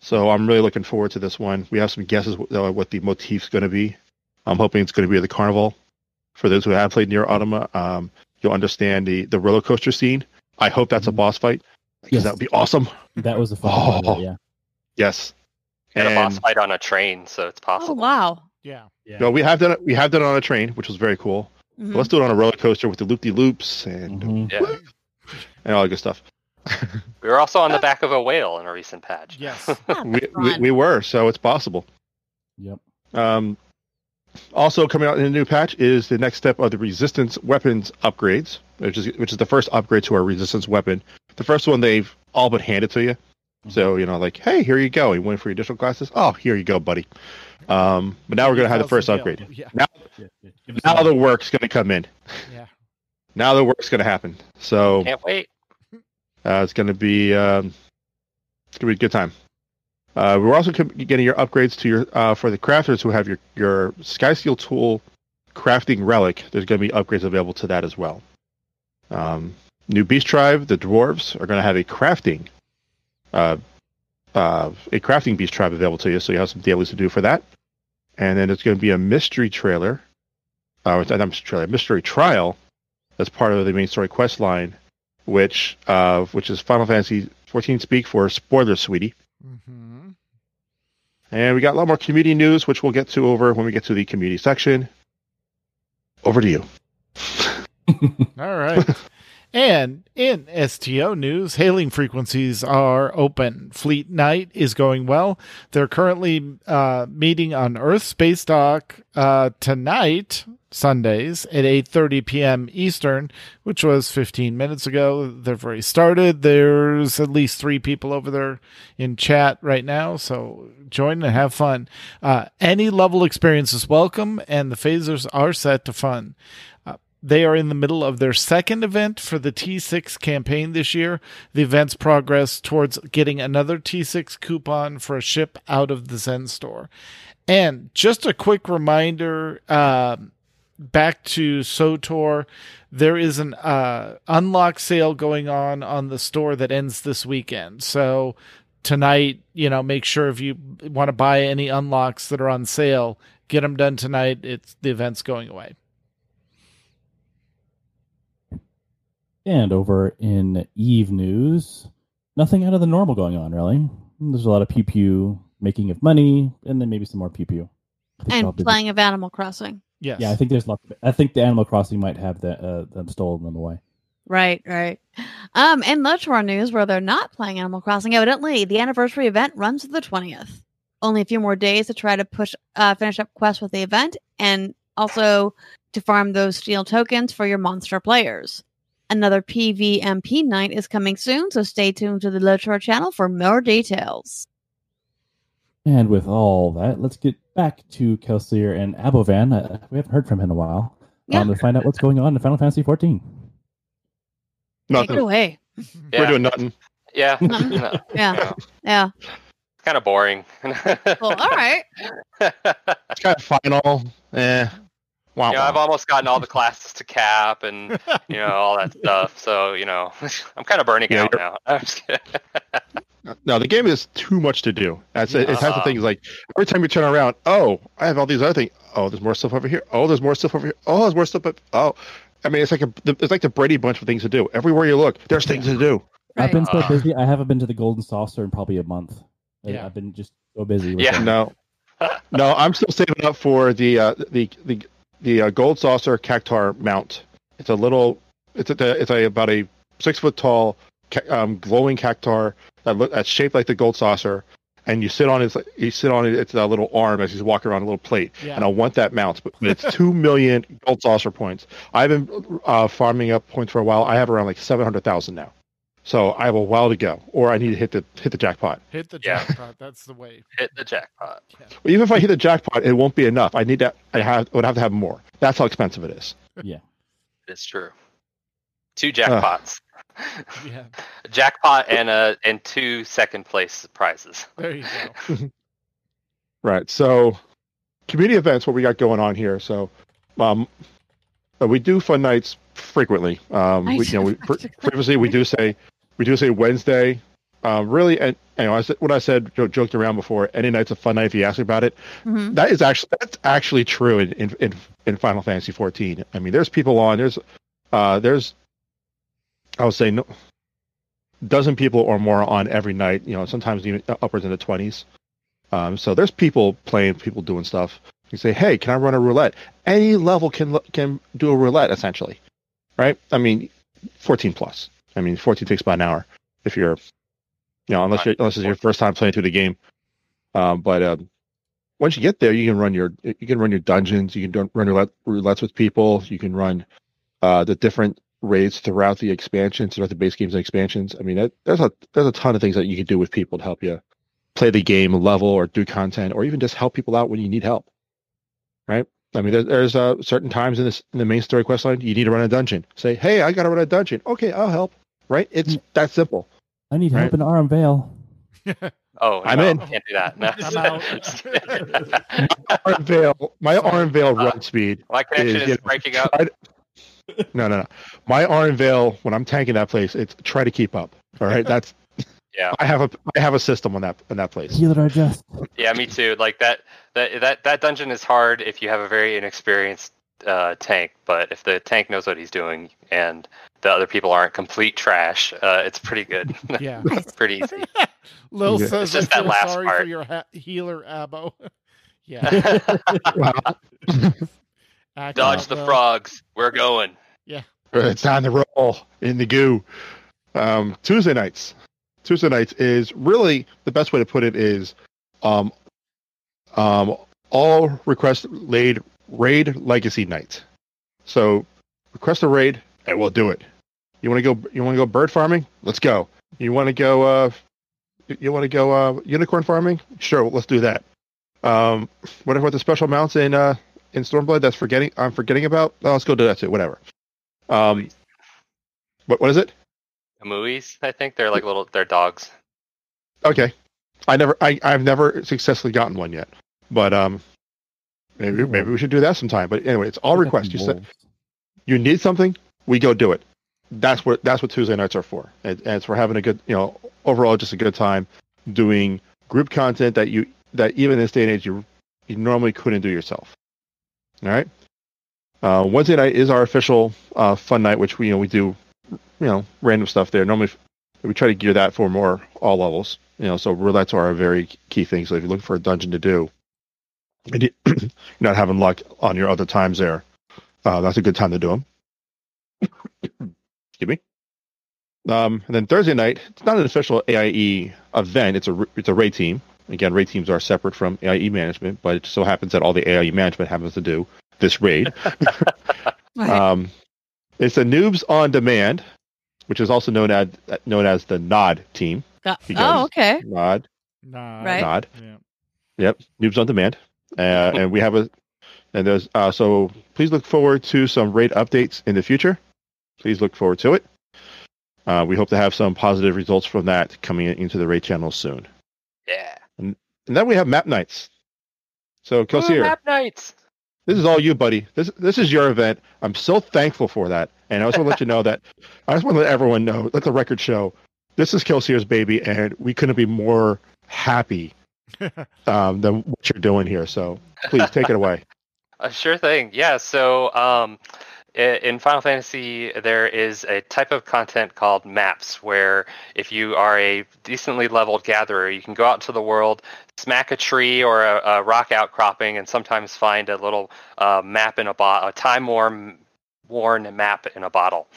So I'm really looking forward to this one. We have some guesses uh, what the motif's going to be. I'm hoping it's going to be the carnival for those who have played NieR Automata, um, you'll understand the the roller coaster scene. I hope that's a Mhm. boss fight because Yes. that would be awesome. That was a fun part of Oh. it, yeah. Yes. And a boss fight on a train, so it's possible. Oh wow. yeah. yeah. No, we have done it. We have done it on a train, which was very cool. Mhm. But let's do it on a roller coaster with the loop de loops and Mhm. Yeah. and all that good stuff. We were also on the back of a whale in a recent patch. Yes. We, we we were, so it's possible. Yep. Um, also coming out in a new patch is the next step of the resistance weapons upgrades, which is which is the first upgrade to our resistance weapon. The first one they've all but handed to you. So you know, like, hey, here you go. You went for your additional classes. Oh, here you go, buddy. Um, but now we're gonna have the first upgrade. Yeah. Now, Yeah, yeah. Now some- the work's gonna come in. Yeah. Now the work's gonna happen. So Can't wait. uh, it's gonna be um, it's gonna be a good time. Uh, we're also getting your upgrades to your uh, for the crafters who have your your Skysteel tool crafting relic. There's going to be upgrades available to that as well. Um, new beast tribe, the dwarves, are going to have a crafting uh, a crafting beast tribe available to you, so you have some dailies to do for that. And then it's going to be a mystery trailer, uh, not mystery trailer, mystery trial, as part of the main story quest line, which uh, which is Final Fantasy 14 speak for spoiler, sweetie. Mm-hmm. And we got a lot more community news, which we'll get to over when we get to the community section. Over to you. All right. And in STO news, hailing frequencies are open. Fleet Night is going well. They're currently uh, meeting on Earth Space Dock uh, tonight, Sundays at 8:30 p.m. Eastern, which was 15 minutes ago. They've already started. There's at least three people over there in chat right now, so join and have fun. Uh, any level experience is welcome, and the phasers are set to fun. They are in the middle of their second event for the T6 campaign this year. The event's progress towards getting another T6 coupon for a ship out of the Zen store. And just a quick reminder um, back to SWTOR, there is an uh, unlock sale going on on the store that ends this weekend. So tonight, you know, make sure if you want to buy any unlocks that are on sale, get them done tonight. It's the event's going away. And over in Eve news, nothing out of the normal going on, really. There's a lot of pew pew making of money, and then maybe some more pew pew. And playing of Animal Crossing. Yes. Yeah, I think there's lots. Of, I think the Animal Crossing might have the, uh, them stolen them away. Right, right. Um, and LotRO news, where they're not playing Animal Crossing, evidently the anniversary event runs to the twentieth. Only a few more days to try to push, uh, finish up quests with the event, and also to farm those steel tokens for your monster players. Another PVMP night is coming soon, so stay tuned to the LotRO channel for more details. And with all that, let's get back to Kelseer and Abovan. Uh, we haven't heard from him in a while. Yeah. Um, to find out what's going on in Final Fantasy 14. Take Nothing. it away. We're doing nothing. Yeah. No, Yeah, yeah. kind of boring. Well, all right. It's kind of final. Eh. Wow. You know, I've almost gotten all the classes to cap and you know all that stuff. So you know, I'm kind of burning Yeah, out you're- now. I'm just. No, the game is too much to do. That's it. It has the Uh-huh. things like every time you turn around, oh, I have all these other things. Oh, there's more stuff over here. Oh, there's more stuff over here. Oh, there's more stuff. Up. Oh, I mean, it's like a it's like the Brady Bunch of things to do. Everywhere you look, there's things to do. I've been so busy. I haven't been to the Golden Saucer in probably a month. I- Yeah. I've been just so busy. With Yeah. that. No, no, I'm still saving up for the uh, the the the uh, gold saucer cactuar mount. It's a little. It's a it's a about a six foot tall um, glowing cactuar that look that's shaped like the gold saucer. And you sit on it. You sit on it. It's a little arm as he's walking around a little plate. Yeah. and I want that mount. But but it's two million gold saucer points. I've been uh, farming up points for a while. I have around like seven hundred thousand now, so I have a while to go. Or I need to hit the hit the jackpot. Hit the Yeah. jackpot. That's the way. Hit the jackpot. But even if I hit the jackpot, it won't be enough. I need to. I have I would have to have more. That's how expensive it is. Yeah. It's true. Two jackpots. Yeah. A jackpot and a and two second place prizes. There you go. Right. So, community events. What we got going on here? So, um, uh, we do fun nights frequently. Um, we, you know, we, previously we do say we do say Wednesday. Um, really, and you know, I said, what I said, jo- joked around before. Any night's a fun night if you ask about it. Mhm. That is actually that's actually true in, in in in Final Fantasy 14. I mean, there's people on. There's uh, there's I would say no dozen people or more on every night. You know, sometimes even upwards in the 20s. Um, so there's people playing, people doing stuff. You say, "Hey, can I run a roulette?" Any level can can do a roulette essentially, right? I mean, 14 plus. I mean, 14 takes about an hour if you're, you know, unless you're, unless it's your first time playing through the game. Um, but um, once you get there, you can run your you can run your dungeons. You can run roulette, roulettes with people. You can run uh, the different raids throughout the expansions, throughout the base games and expansions. I mean, that, there's a there's a ton of things that you can do with people to help you play the game, level, or do content, or even just help people out when you need help. Right? I mean, there, there's uh, certain times in this in the main story quest line you need to run a dungeon. Say, hey, I got to run a dungeon. Okay, I'll help. Right? It's that simple. I need help Right. in Aurum Vale. Oh, I'm no, in. Can't do that. No. I'm out. Just. Aurum Vale, my Aurum Vale run speed. My connection Is, is, you know, breaking up. try to- no, no, no. My Aurum Vale, when I'm tanking that place, it's try to keep up. All right, that's Yeah, I have a I have a system on that on that place. Healer adjust. yeah, me too. Like that that that that dungeon is hard if you have a very inexperienced uh, tank, but if the tank knows what he's doing and the other people aren't complete trash, uh, it's pretty good. Yeah. pretty easy. Lil Yeah. says, It's just that last sorry for part. your ha- healer, Abo. yeah. Act Dodge out, the Lil. frogs. We're going. Yeah. It's on the roll in the goo. Um, Tuesday nights. Tuesday nights is really the best way to put it is um, um, all request laid raid legacy night. So request a raid and we'll do it. You want to go? You want to go bird farming? Let's go. You want to go? Uh, you want to go uh, unicorn farming? Sure, let's do that. Um, what what the special mounts in uh, in Stormblood? That's forgetting. I'm forgetting about. Oh, let's go do that too. Whatever. Um, what what is it? Amuis, I think they're like little. They're dogs. Okay, I never, I, I've never successfully gotten one yet, but um, maybe maybe we should do that sometime. But anyway, it's all requests. You said you need something, we go do it. That's what that's what Tuesday nights are for, and, and it's for having a good, you know, overall just a good time doing group content that you that even in this day and age you you normally couldn't do yourself. All right. Uh, Wednesday night is our official uh, fun night, which we you know we do, you know, random stuff there. Normally, we try to gear that for more all levels. You know, so roulettes are a very key thing. So if you're looking for a dungeon to do, and you- you're not having luck on your other times there, uh, that's a good time to do them. Excuse me. Um, and then Thursday night, it's not an official AIE event. It's a it's a raid team. Again, raid teams are separate from AIE management, but it so happens that all the AIE management happens to do this raid. Um, it's the Noobs on Demand, which is also known as known as the Nod team. Got- because- oh, okay. Nod, Nah. Right. Nod. Yeah. Yep, Noobs on Demand, uh, and we have a and there's uh, so please look forward to some raid updates in the future. Please look forward to it. Uh, we hope to have some positive results from that coming into the raid channel soon. Yeah. And then we have map nights. So Ooh, Kelseer, map nights. this is all you, buddy. This this is your event. I'm so thankful for that, and I just want to let you know that I just want to let everyone know, let the record show, this is Kelseer's baby, and we couldn't be more happy um, than what you're doing here. So please take it away. Uh, sure thing. Yeah. So um, i- in Final Fantasy, there is a type of content called maps, where if you are a decently leveled gatherer, you can go out into the world, smack a tree or a, a rock outcropping, and sometimes find a little uh, map in a bottle, a time worn worn map in a bottle.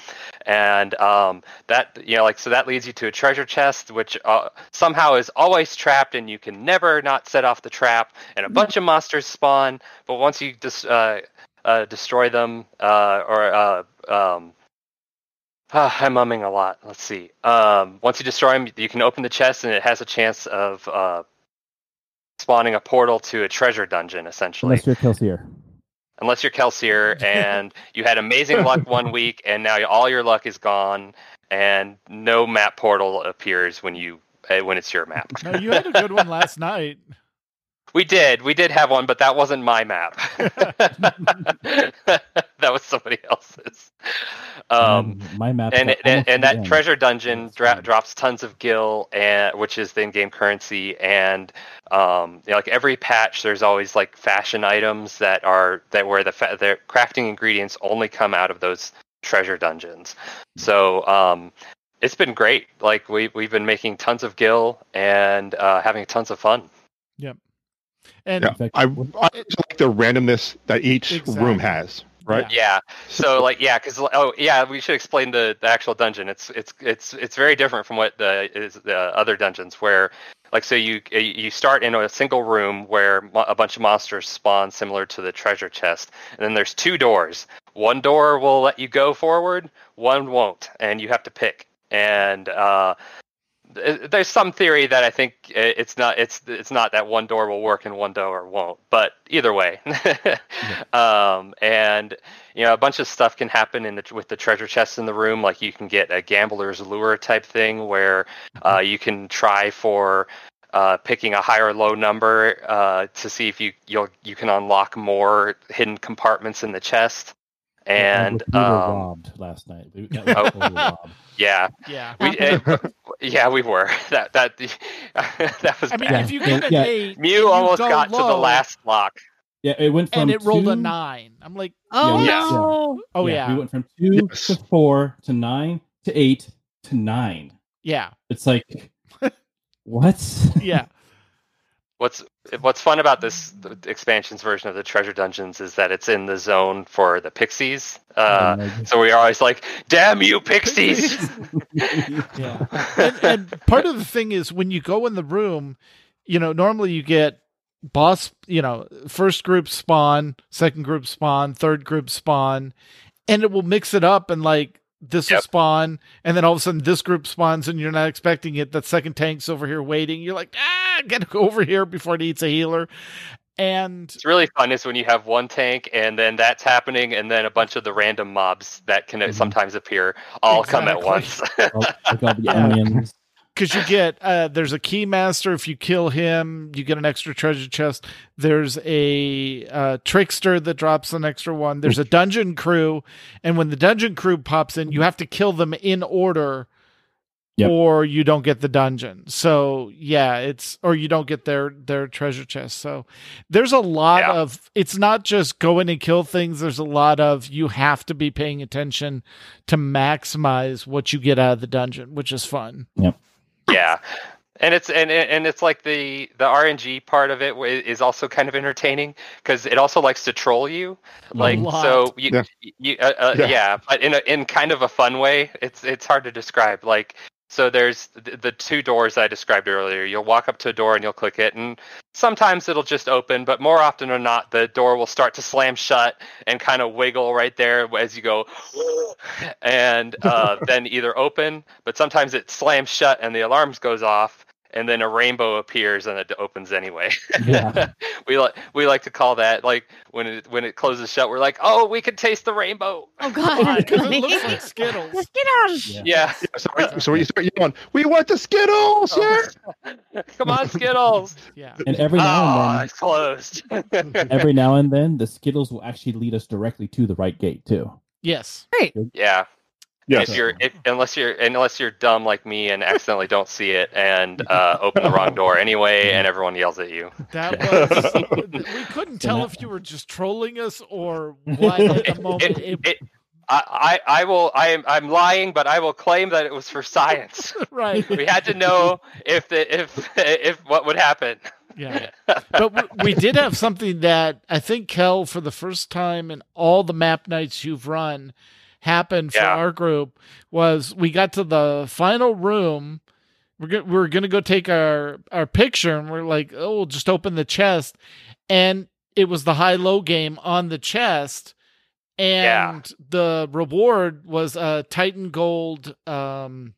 And um, that you know like so that leads you to a treasure chest which uh, somehow is always trapped and you can never not set off the trap and a bunch of monsters spawn. But once you just uh, uh, destroy them uh, or uh, um, ah, I'm mumming a lot. Let's see. Um, once you destroy them, you can open the chest, and it has a chance of uh, spawning a portal to a treasure dungeon, essentially. Unless you're Kelseer. Unless you're Kelseer and you had amazing luck one week, and now all your luck is gone, and no map portal appears when you uh, when it's your map. No, you had a good one last night. We did. We did have one, but that wasn't my map. that was somebody else's. Um, And my map. and and, and that treasure dungeon dra- drops tons of gil, and which is the in-game currency. And um, you know, like every patch, there's always like fashion items that are that where the fa- the crafting ingredients only come out of those treasure dungeons. So um, it's been great. Like we we've been making tons of gil and uh, having tons of fun. And Yeah. Fact, I, I like the randomness that each room has, right? Yeah. So like yeah, because oh yeah, we should explain the, the actual dungeon. It's it's it's it's very different from what the is the other dungeons where like so you you start in a single room where mo- a bunch of monsters spawn similar to the treasure chest, and then there's two doors. One door will let you go forward, one won't, and you have to pick. And uh, th- there's some theory that I think it's not it's it's not that one door will work and one door won't, but either way. um, and you know a bunch of stuff can happen in the with the treasure chests in the room like you can get a gambler's lure type thing where uh, you can try for uh, picking a high or low number uh, to see if you you'll you can unlock more hidden compartments in the chest and we were um, robbed last night. We got totally robbed. Yeah yeah, we, and eh, yeah, we were. That that that was I mean, bad. if you Yeah, get an yeah. eight, Mew almost go got to the last block. Yeah, it went from and it rolled a nine. I'm like, oh, oh Yeah, no! oh yeah, We went from two Yes. to four to nine to eight to nine. yeah, It's like what? yeah. What's what's fun about this the expansion's version of the treasure dungeons is that it's in the zone for the pixies. Uh, so we are always like, "Damn you, pixies!" Yeah. and, and part of the thing is when you go in the room, you know, normally you get boss, you know, first group spawn, second group spawn, third group spawn, and it will mix it up and like this will spawn, and then all of a sudden this group spawns and you're not expecting it. That second tank's over here waiting. You're like, ah, gotta go over here before it eats a healer. And It's really fun is when you have one tank and then that's happening, and then a bunch of the random mobs that can Mhm. sometimes appear all come at once. all, like all the onions. Because you get uh there's a key master if you kill him you get an extra treasure chest. There's a uh trickster that drops an extra one. There's a dungeon crew and when the dungeon crew pops in you have to kill them in order Yep. or you don't get the dungeon. So yeah it's or you don't get their their treasure chest. So there's a lot Yeah. of it's not just go in and kill things. There's a lot of you have to be paying attention to maximize what you get out of the dungeon which is fun yeah and it's and and it's like the the rng part of it is also kind of entertaining because it also likes to troll you like so you, Yeah. you uh, uh, Yeah. yeah. but in a in kind of a fun way it's it's hard to describe like so there's the, the two doors i described earlier. You'll walk up to a door and you'll click it and sometimes it'll just open but more often than not the door will start to slam shut and kind of wiggle right there as you go and uh, then either open but sometimes it slams shut and the alarms goes off and then a rainbow appears and it opens anyway Yeah. we like we like to call that like when it when it closes shut we're like oh we can taste the rainbow Oh god! because it looks like skittles Skittles! Yeah. yeah So, so you start yelling, "We want the Skittles!" Oh. Yeah. come on skittles yeah And every oh now and it's closed every now and then, the Skittles will actually lead us directly to the right gate too. yes Great. yeah Yes. if you're if, unless you're unless you're dumb like me and accidentally don't see it and uh, open the wrong door anyway and everyone yells at you That was we couldn't tell if you were just trolling us or what at the moment. it, It- it, I, I I will I am I'm lying but I will claim that it was for science right. we had to know if the if if what would happen Yeah. But we, we did have something that I think Kel for the first time in all the map nights you've run happened for Yeah. our group was we got to the final room we're go- we were to go take our our picture and we're like oh we'll just open the chest and it was the high low game on the chest and Yeah. the reward was a titan gold um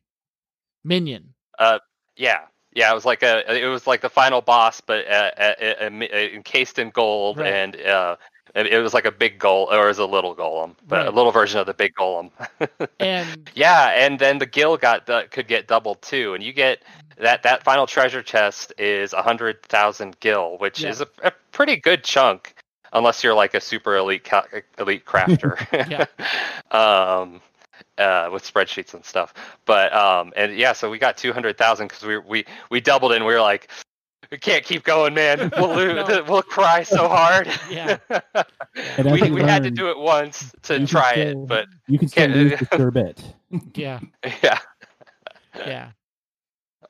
minion Uh, Yeah, yeah. It was like a it was like the final boss, but uh, uh, uh, uh, encased in gold, Right. and uh, it, it was like a big goal or it was a little golem, but a little version of the big golem. and yeah, and then the gil got the, could get doubled too, and you get that that final treasure chest is a hundred thousand gil, which Yeah. is a, a pretty good chunk. Unless you're like a super elite ca- elite crafter, Yeah. um, uh, with spreadsheets and stuff. But um, and yeah, so we got two hundred thousand because we we we doubled and We were like, we can't keep going, man. We'll lose. No. We'll cry so hard. Yeah. And we we had to do it once to try still- it, but you can still can't- lose the sure bit. yeah yeah. yeah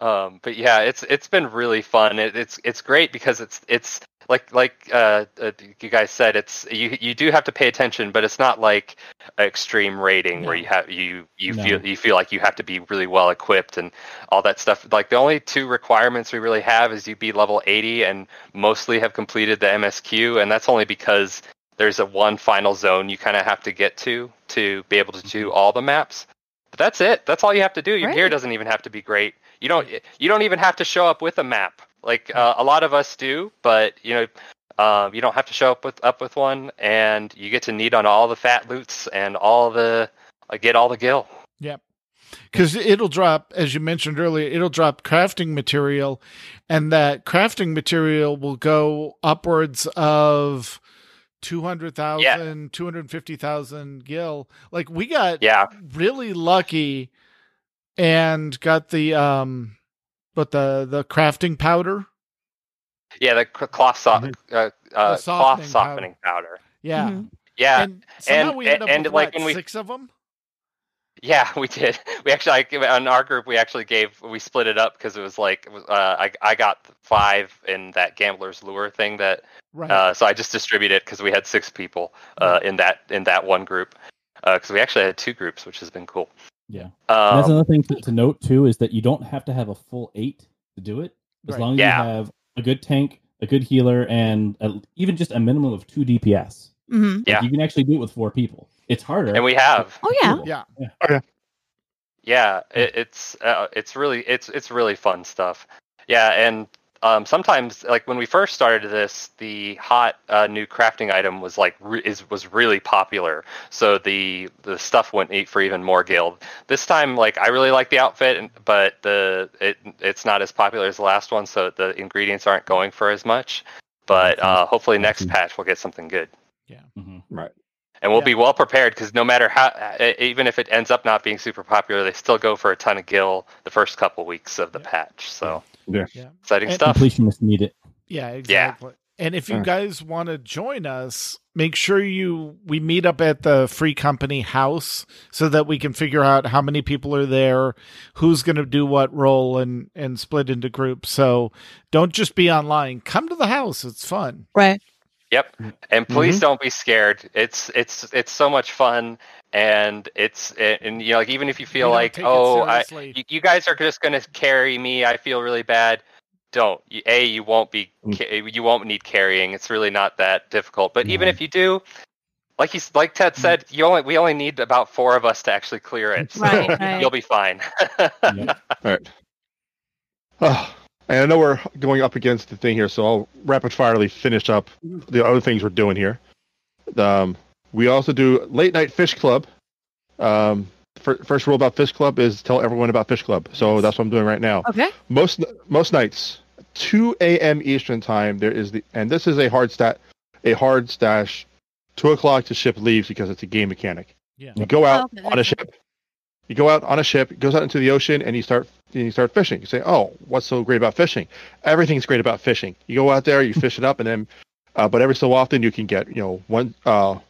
Um, but yeah, it's it's been really fun. It, it's it's great because it's it's like like uh, uh, you guys said, it's you you do have to pay attention, but it's not like extreme rating where you have you you No. feel you feel like you have to be really well equipped and all that stuff. Like the only two requirements we really have is you be level eighty and mostly have completed the MSQ, and that's only because there's a one final zone you kind of have to get to to be able to do all the maps. But that's it. That's all you have to do. Your gear doesn't even have to be great. You don't you don't even have to show up with a map. Like uh, a lot of us do, but you know, uh, you don't have to show up with up with one, and you get to need on all the fat loots and all the uh, get all the gil. Yep. Because it'll drop, as you mentioned earlier, it'll drop crafting material, and that crafting material will go upwards of 200,000, 250,000 gil. Like, we got Yeah, really lucky and got the um, but the the crafting powder. Yeah, the cloth so- uh, uh, The cloth softening softening powder. Yeah, Mhm. Yeah, and and- we ended up and, with like, what, when we- six of them. Yeah, we did. We actually, I, on our group, we actually gave, we split it up because it was like, uh, I, I got five in that gambler's lure thing that, Right. uh, so I just distributed it because we had six people uh, in that in that one group because we actually had two groups, which has been cool. Yeah. And that's Um, another thing to, to note too is that you don't have to have a full eight to do it. As Right. long as Yeah. you have a good tank, a good healer, and a, even just a minimum of two DPS. hmm Like, Yeah. you can actually do it with four people. It's harder. and we have, Oh, yeah. Doable. Yeah. yeah, it, it's uh, it's really it's it's really fun stuff. Yeah, and um, sometimes like when we first started this, the hot uh, new crafting item was like re- is was really popular. So the the stuff went eat for even more guild. This time, like I really like the outfit, but the it it's not as popular as the last one, so the ingredients aren't going for as much. But uh, hopefully next patch we'll get something good yeah Mhm. Right. And we'll Yeah. be well prepared because no matter how, uh, even if it ends up not being super popular, they still go for a ton of gil the first couple weeks of the Yeah. patch. So Yeah. Yeah. exciting And- stuff. Completionists need it. Yeah, exactly. And if you guys want to join us, make sure you we meet up at the free company house so that we can figure out how many people are there, who's going to do what role and and split into groups. So don't just be online. Come to the house. It's fun. Right. Yep. And please Mm-hmm. don't be scared. It's it's it's so much fun, and it's and you know like even if you feel We don't like oh I, you, you guys are just gonna carry me, I feel really bad. Don't. A you won't be Mm. ca- you won't need carrying. It's really not that difficult. But even if you do. Like he's like Ted said, you only we only need about four of us to actually clear it. So Right, right. you'll be fine. Yeah. All right. Oh, and I know we're going up against the thing here, so I'll rapid firely finish up the other things we're doing here. Um, we also do late night fish club. Um, first rule about fish club is tell everyone about fish club. So that's what I'm doing right now. Okay. Most most nights, 2 a.m. Eastern time. There is the and this is a hard stat, a hard stash. Two o'clock to ship leaves because it's a game mechanic. Yeah. You go out Oh, okay, on a ship. You go out on a ship, goes out into the ocean, and you start and you start fishing. You say, "Oh, what's so great about fishing? Everything's great about fishing. You go out there, you fish it up, and then, uh, but every so often you can get you know one uh,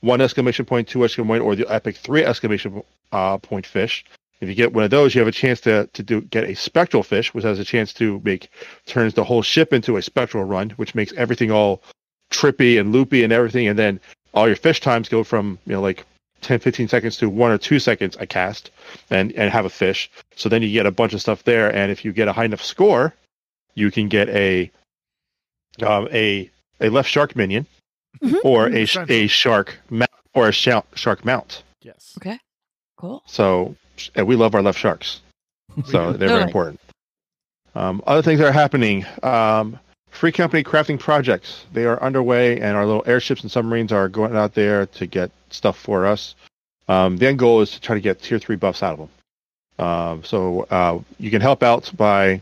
one exclamation point, two exclamation point, or the epic three exclamation uh, point fish. If you get one of those, you have a chance to to do get a spectral fish, which has a chance to make turns the whole ship into a spectral run, which makes everything all trippy and loopy and everything, and then all your fish times go from you know like 10 15 seconds to one or two seconds a cast and and have a fish so then you get a bunch of stuff there and if you get a high enough score you can get a um, a a left shark minion Mhm. or a a shark mount or a shou- shark mount Yes. Okay. Cool. so and we love our left sharks so they're very important um, other things that are happening um, free company crafting projects. They are underway and our little airships and submarines are going out there to get stuff for us. Um, the end goal is to try to get tier 3 buffs out of them. Um, so uh, you can help out by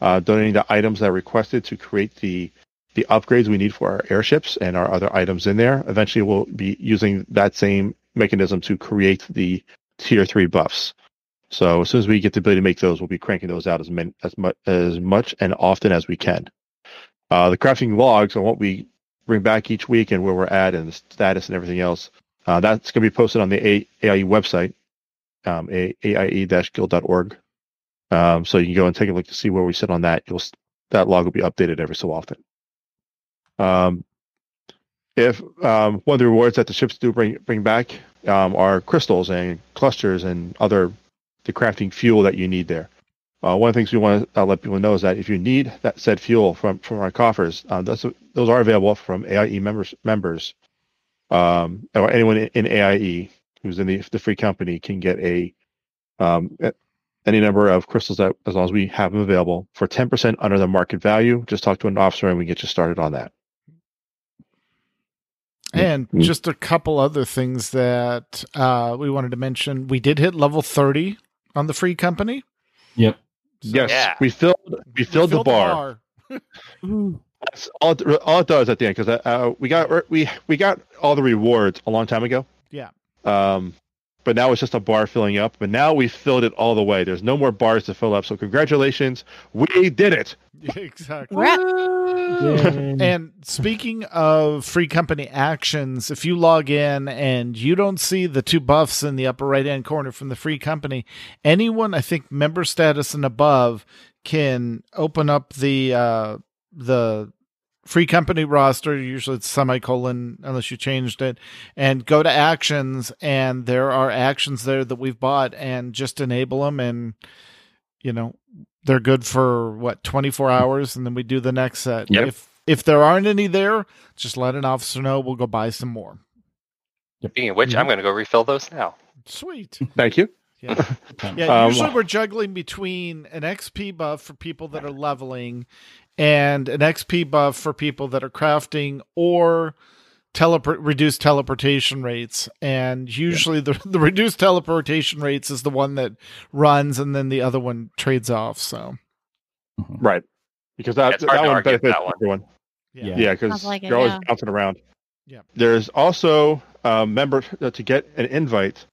uh, donating the items that are requested to create the the upgrades we need for our airships and our other items in there. Eventually we'll be using that same mechanism to create the tier 3 buffs. So as soon as we get the ability to make those, we'll be cranking those out as many, as much as much and often as we can. Uh, the crafting logs are what we bring back each week and where we're at and the status and everything else. Uh, that's going to be posted on the A- AIE website, um, a- aie-guild.org. Um, so you can go and take a look to see where we sit on that. You'll that log will be updated every so often. Um, if um, one of the rewards that the ships do bring bring back um, are crystals and clusters and other the crafting fuel that you need there. Uh, one of the things we want to uh, let people know is that if you need that said fuel from from our coffers, uh, those those are available from AIE members members, um, or anyone in, in AIE who's in the the free company can get a um, any number of crystals that as long as we have them available for ten percent under the market value. Just talk to an officer and we get you started on that. And Mm. just a couple other things that uh, we wanted to mention. We did hit level 30 on the free company. Yep. So yes, Yeah. we filled we we filled, the bar. That's all. All it does at the end because uh, we got we we got all the rewards a long time ago. Yeah. Um, but now it's just a bar filling up. But now we filled it all the way. There's no more bars to fill up. So congratulations, we did it. Exactly. Right. And speaking of free company actions, if you log in and you don't see the two buffs in the upper right hand corner from the free company, anyone I think member status and above can open up the uh the free company roster, usually it's semicolon unless you changed it, and go to actions and there are actions there that we've bought and just enable them and you know they're good for what 24 hours and then we do the next set Yep. if if there aren't any there just let an officer know we'll go buy some more Speaking of which, I'm going to go refill those now. sweet Thank you. yeah, yeah Um, usually we're juggling between an xp buff for people that are leveling and an xp buff for people that are crafting or teleport reduced teleportation rates and usually the, the reduced teleportation rates is the one that runs and then the other one trades off so Right. Because that, It's that one benefits that one. everyone. Yeah. Yeah, because Sounds like you're always yeah. bouncing around. Yeah. There's also a member uh, to get an invite.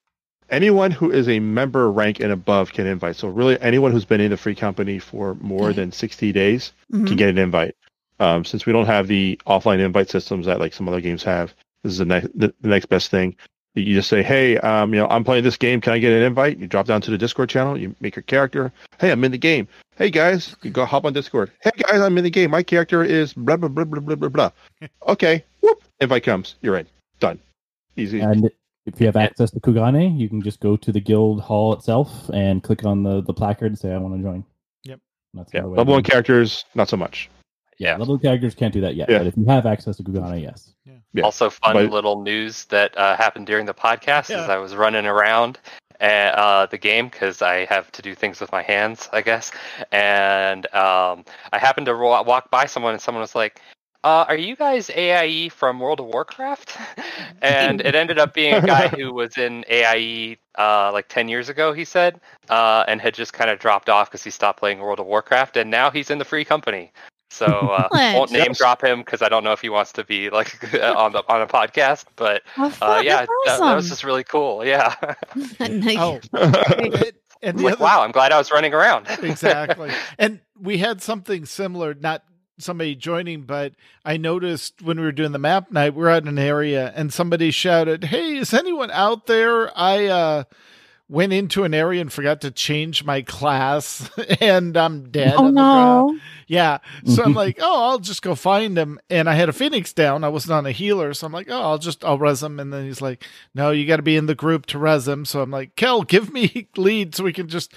Anyone who is a member rank and above can invite. So really, anyone who's been in the free company for more than 60 days Mhm. can get an invite. Um, since we don't have the offline invite systems that like some other games have, this is the next the, the next best thing. You just say, "Hey, um, you know, I'm playing this game. Can I get an invite?" You drop down to the Discord channel. You make your character. Hey, I'm in the game. Hey guys, you go hop on Discord. Hey guys, I'm in the game. My character is blah blah blah blah blah blah blah. okay, whoop. Invite comes. You're in. Done. Easy. And if you have access to Kugane, you can just go to the guild hall itself and click on the, the placard and say, I want to join. Yep. That's yeah. Level one do characters, not so much. Yeah, Yeah. level characters can't do that yet. Yeah. But if you have access to Kugane, yes. Yeah. Also, fun But- little news that uh, happened during the podcast Yeah. as I was running around uh, uh, the game because I have to do things with my hands, I guess. And um, I happened to wa- walk by someone, and someone was like, uh, "Are you guys AIE from World of Warcraft?" and it ended up being a guy who was in AIE uh, like ten years ago. He said, uh, and had just kind of dropped off because he stopped playing World of Warcraft, and now he's in the free company. So uh, won't name Yes. drop him because I don't know if he wants to be like on the on a podcast. But Oh, uh, fuck, yeah, that's that, that was just really cool. Yeah, oh and like other wow, I'm glad I was running around. exactly. And we had something similar, not somebody joining, but I noticed when we were doing the map night, we are at an area and somebody shouted, Hey, is anyone out there? I uh went into an area and forgot to change my class and I'm dead. Oh on ground." no. Yeah. So I'm mm-hmm. like, oh, I'll just go find him. And I had a Phoenix down. I wasn't on a healer. So I'm like, oh, I'll just, I'll res him. And then he's like, no, you got to be in the group to res him. So I'm like, Kel, give me lead so we can just,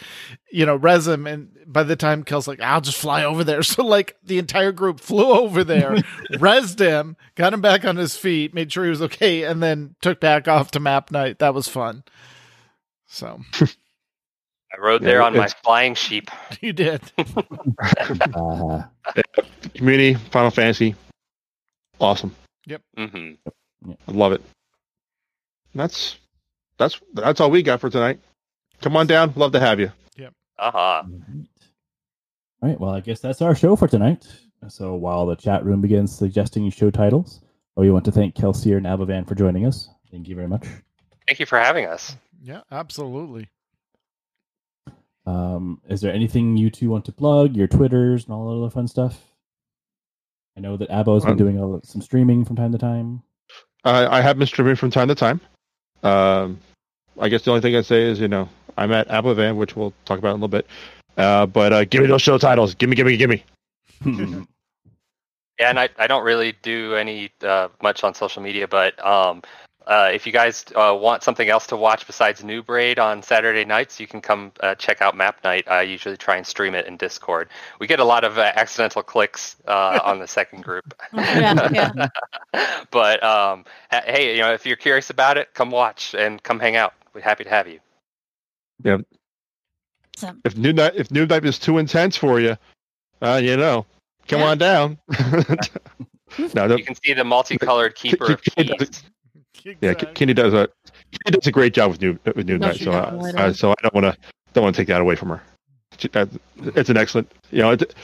you know, res him. And by the time Kel's like, I'll just fly over there. So like the entire group flew over there, resed him, got him back on his feet, made sure he was okay, and then took back off to map night. That was fun. So I rode Yeah, there on my flying sheep. you did. Uh, Community, Final Fantasy, awesome. Yep. Mm-hmm. I love it. That's that's that's all we got for tonight. Come on down. Love to have you. Yep. Uh huh. All right. All right. Well, I guess that's our show for tonight. So while the chat room begins suggesting show titles, we want to thank Kelseer and Abovan for joining us. Thank you very much. Thank you for having us. Yeah, absolutely. Um, is there anything you two want to plug? Your Twitters and all that other fun stuff. I know that Abo's been Um, doing a, some streaming from time to time. Uh, I have been streaming from time to time. Um, I guess the only thing I say is, you know, I'm at Abovan, which we'll talk about in a little bit. Uh, but uh, give me those show titles. Give me, give me, give me. Yeah, and I, I don't really do any uh, much on social media, but um, uh, if you guys uh, want something else to watch besides Noob Raid on Saturday nights, you can come uh, check out Map Night. I usually try and stream it in Discord. We get a lot of uh, accidental clicks uh, on the second group. Yeah, yeah. but um, hey, you know, if you're curious about it, come watch and come hang out. We're happy to have you. Awesome. If new night, if new night is too intense for you, uh, you know, come Yeah. on down. no, no, You can see the multicolored keeper of Keep- keep- keys. yeah, Exactly. Kenny does a he does a great job with new uh, with new No, night. So, does. I, I, so I don't want to don't want to take that away from her. She- that- It's an excellent, you know, it,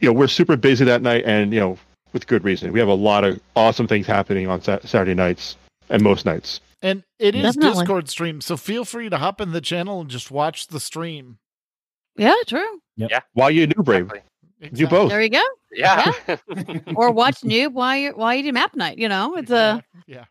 you know, we're super busy that night, and you know, with good reason. We have a lot of awesome things happening on Sa- Saturday nights and most nights. And it is Definitely. Discord stream, so feel free to hop in the channel and just watch the stream. Yeah, true. Yeah. While you do Brave, Exactly. do both. There you go. Yeah. Or watch Noob while you while you do map night. You know, it's a yeah.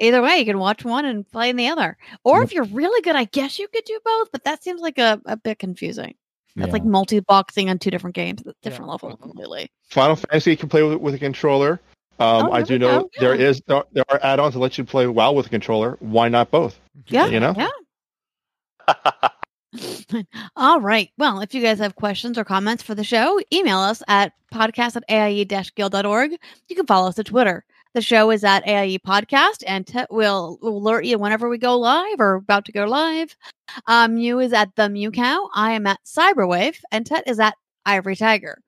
Either way. You can watch one and play in the other. Or Yep. if you're really good, I guess you could do both. But that seems like a, a bit confusing. That's Yeah. like multi boxing on two different games at Yeah. different levels completely. Final Fantasy you can play with, with a controller. Um, Oh, I do know go. there Yeah. is there, there are add-ons that let you play WoW with a controller. Why not both? Yeah, You know? yeah. All right. Well, if you guys have questions or comments for the show, email us at podcast at aie-guild.org. You can follow us at Twitter. The show is at AIE Podcast, and Tet will will alert you whenever we go live or about to go live. Um, Mew is at the Mew Cow. I am at Cyberwave, and Tet is at Ivory Tiger.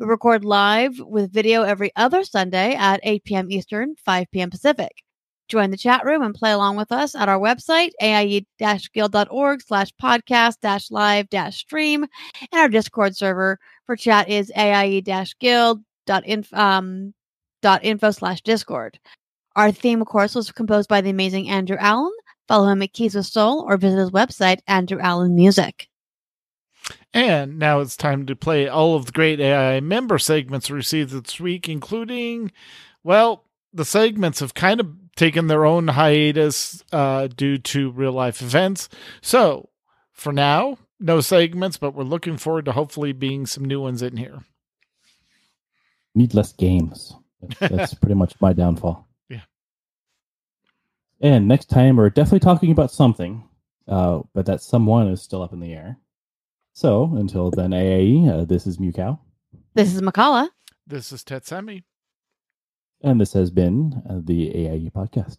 We record live with video every other Sunday at 8 p.m. Eastern, 5 p.m. Pacific. Join the chat room and play along with us at our website, aie-guild.org slash podcast dash live dash stream. And our Discord server for chat is aie-guild dot um, info slash discord. Our theme, of course, was composed by the amazing Andrew Allen. Follow him at Keys with Soul or visit his website, Andrew Allen Music. And now it's time to play all of the great AI member segments received this week, including, well, the segments have kind of taken their own hiatus uh, due to real life events. So for now, no segments, but we're looking forward to hopefully being some new ones in here. Need less games. That's, that's pretty much my downfall. Yeah. And next time, we're definitely talking about something, uh, but that someone is still up in the air. So until then, AAE, uh, this is Mewkow, This is Mkallah. This is Tetsemi. and this has been uh, the AIE podcast.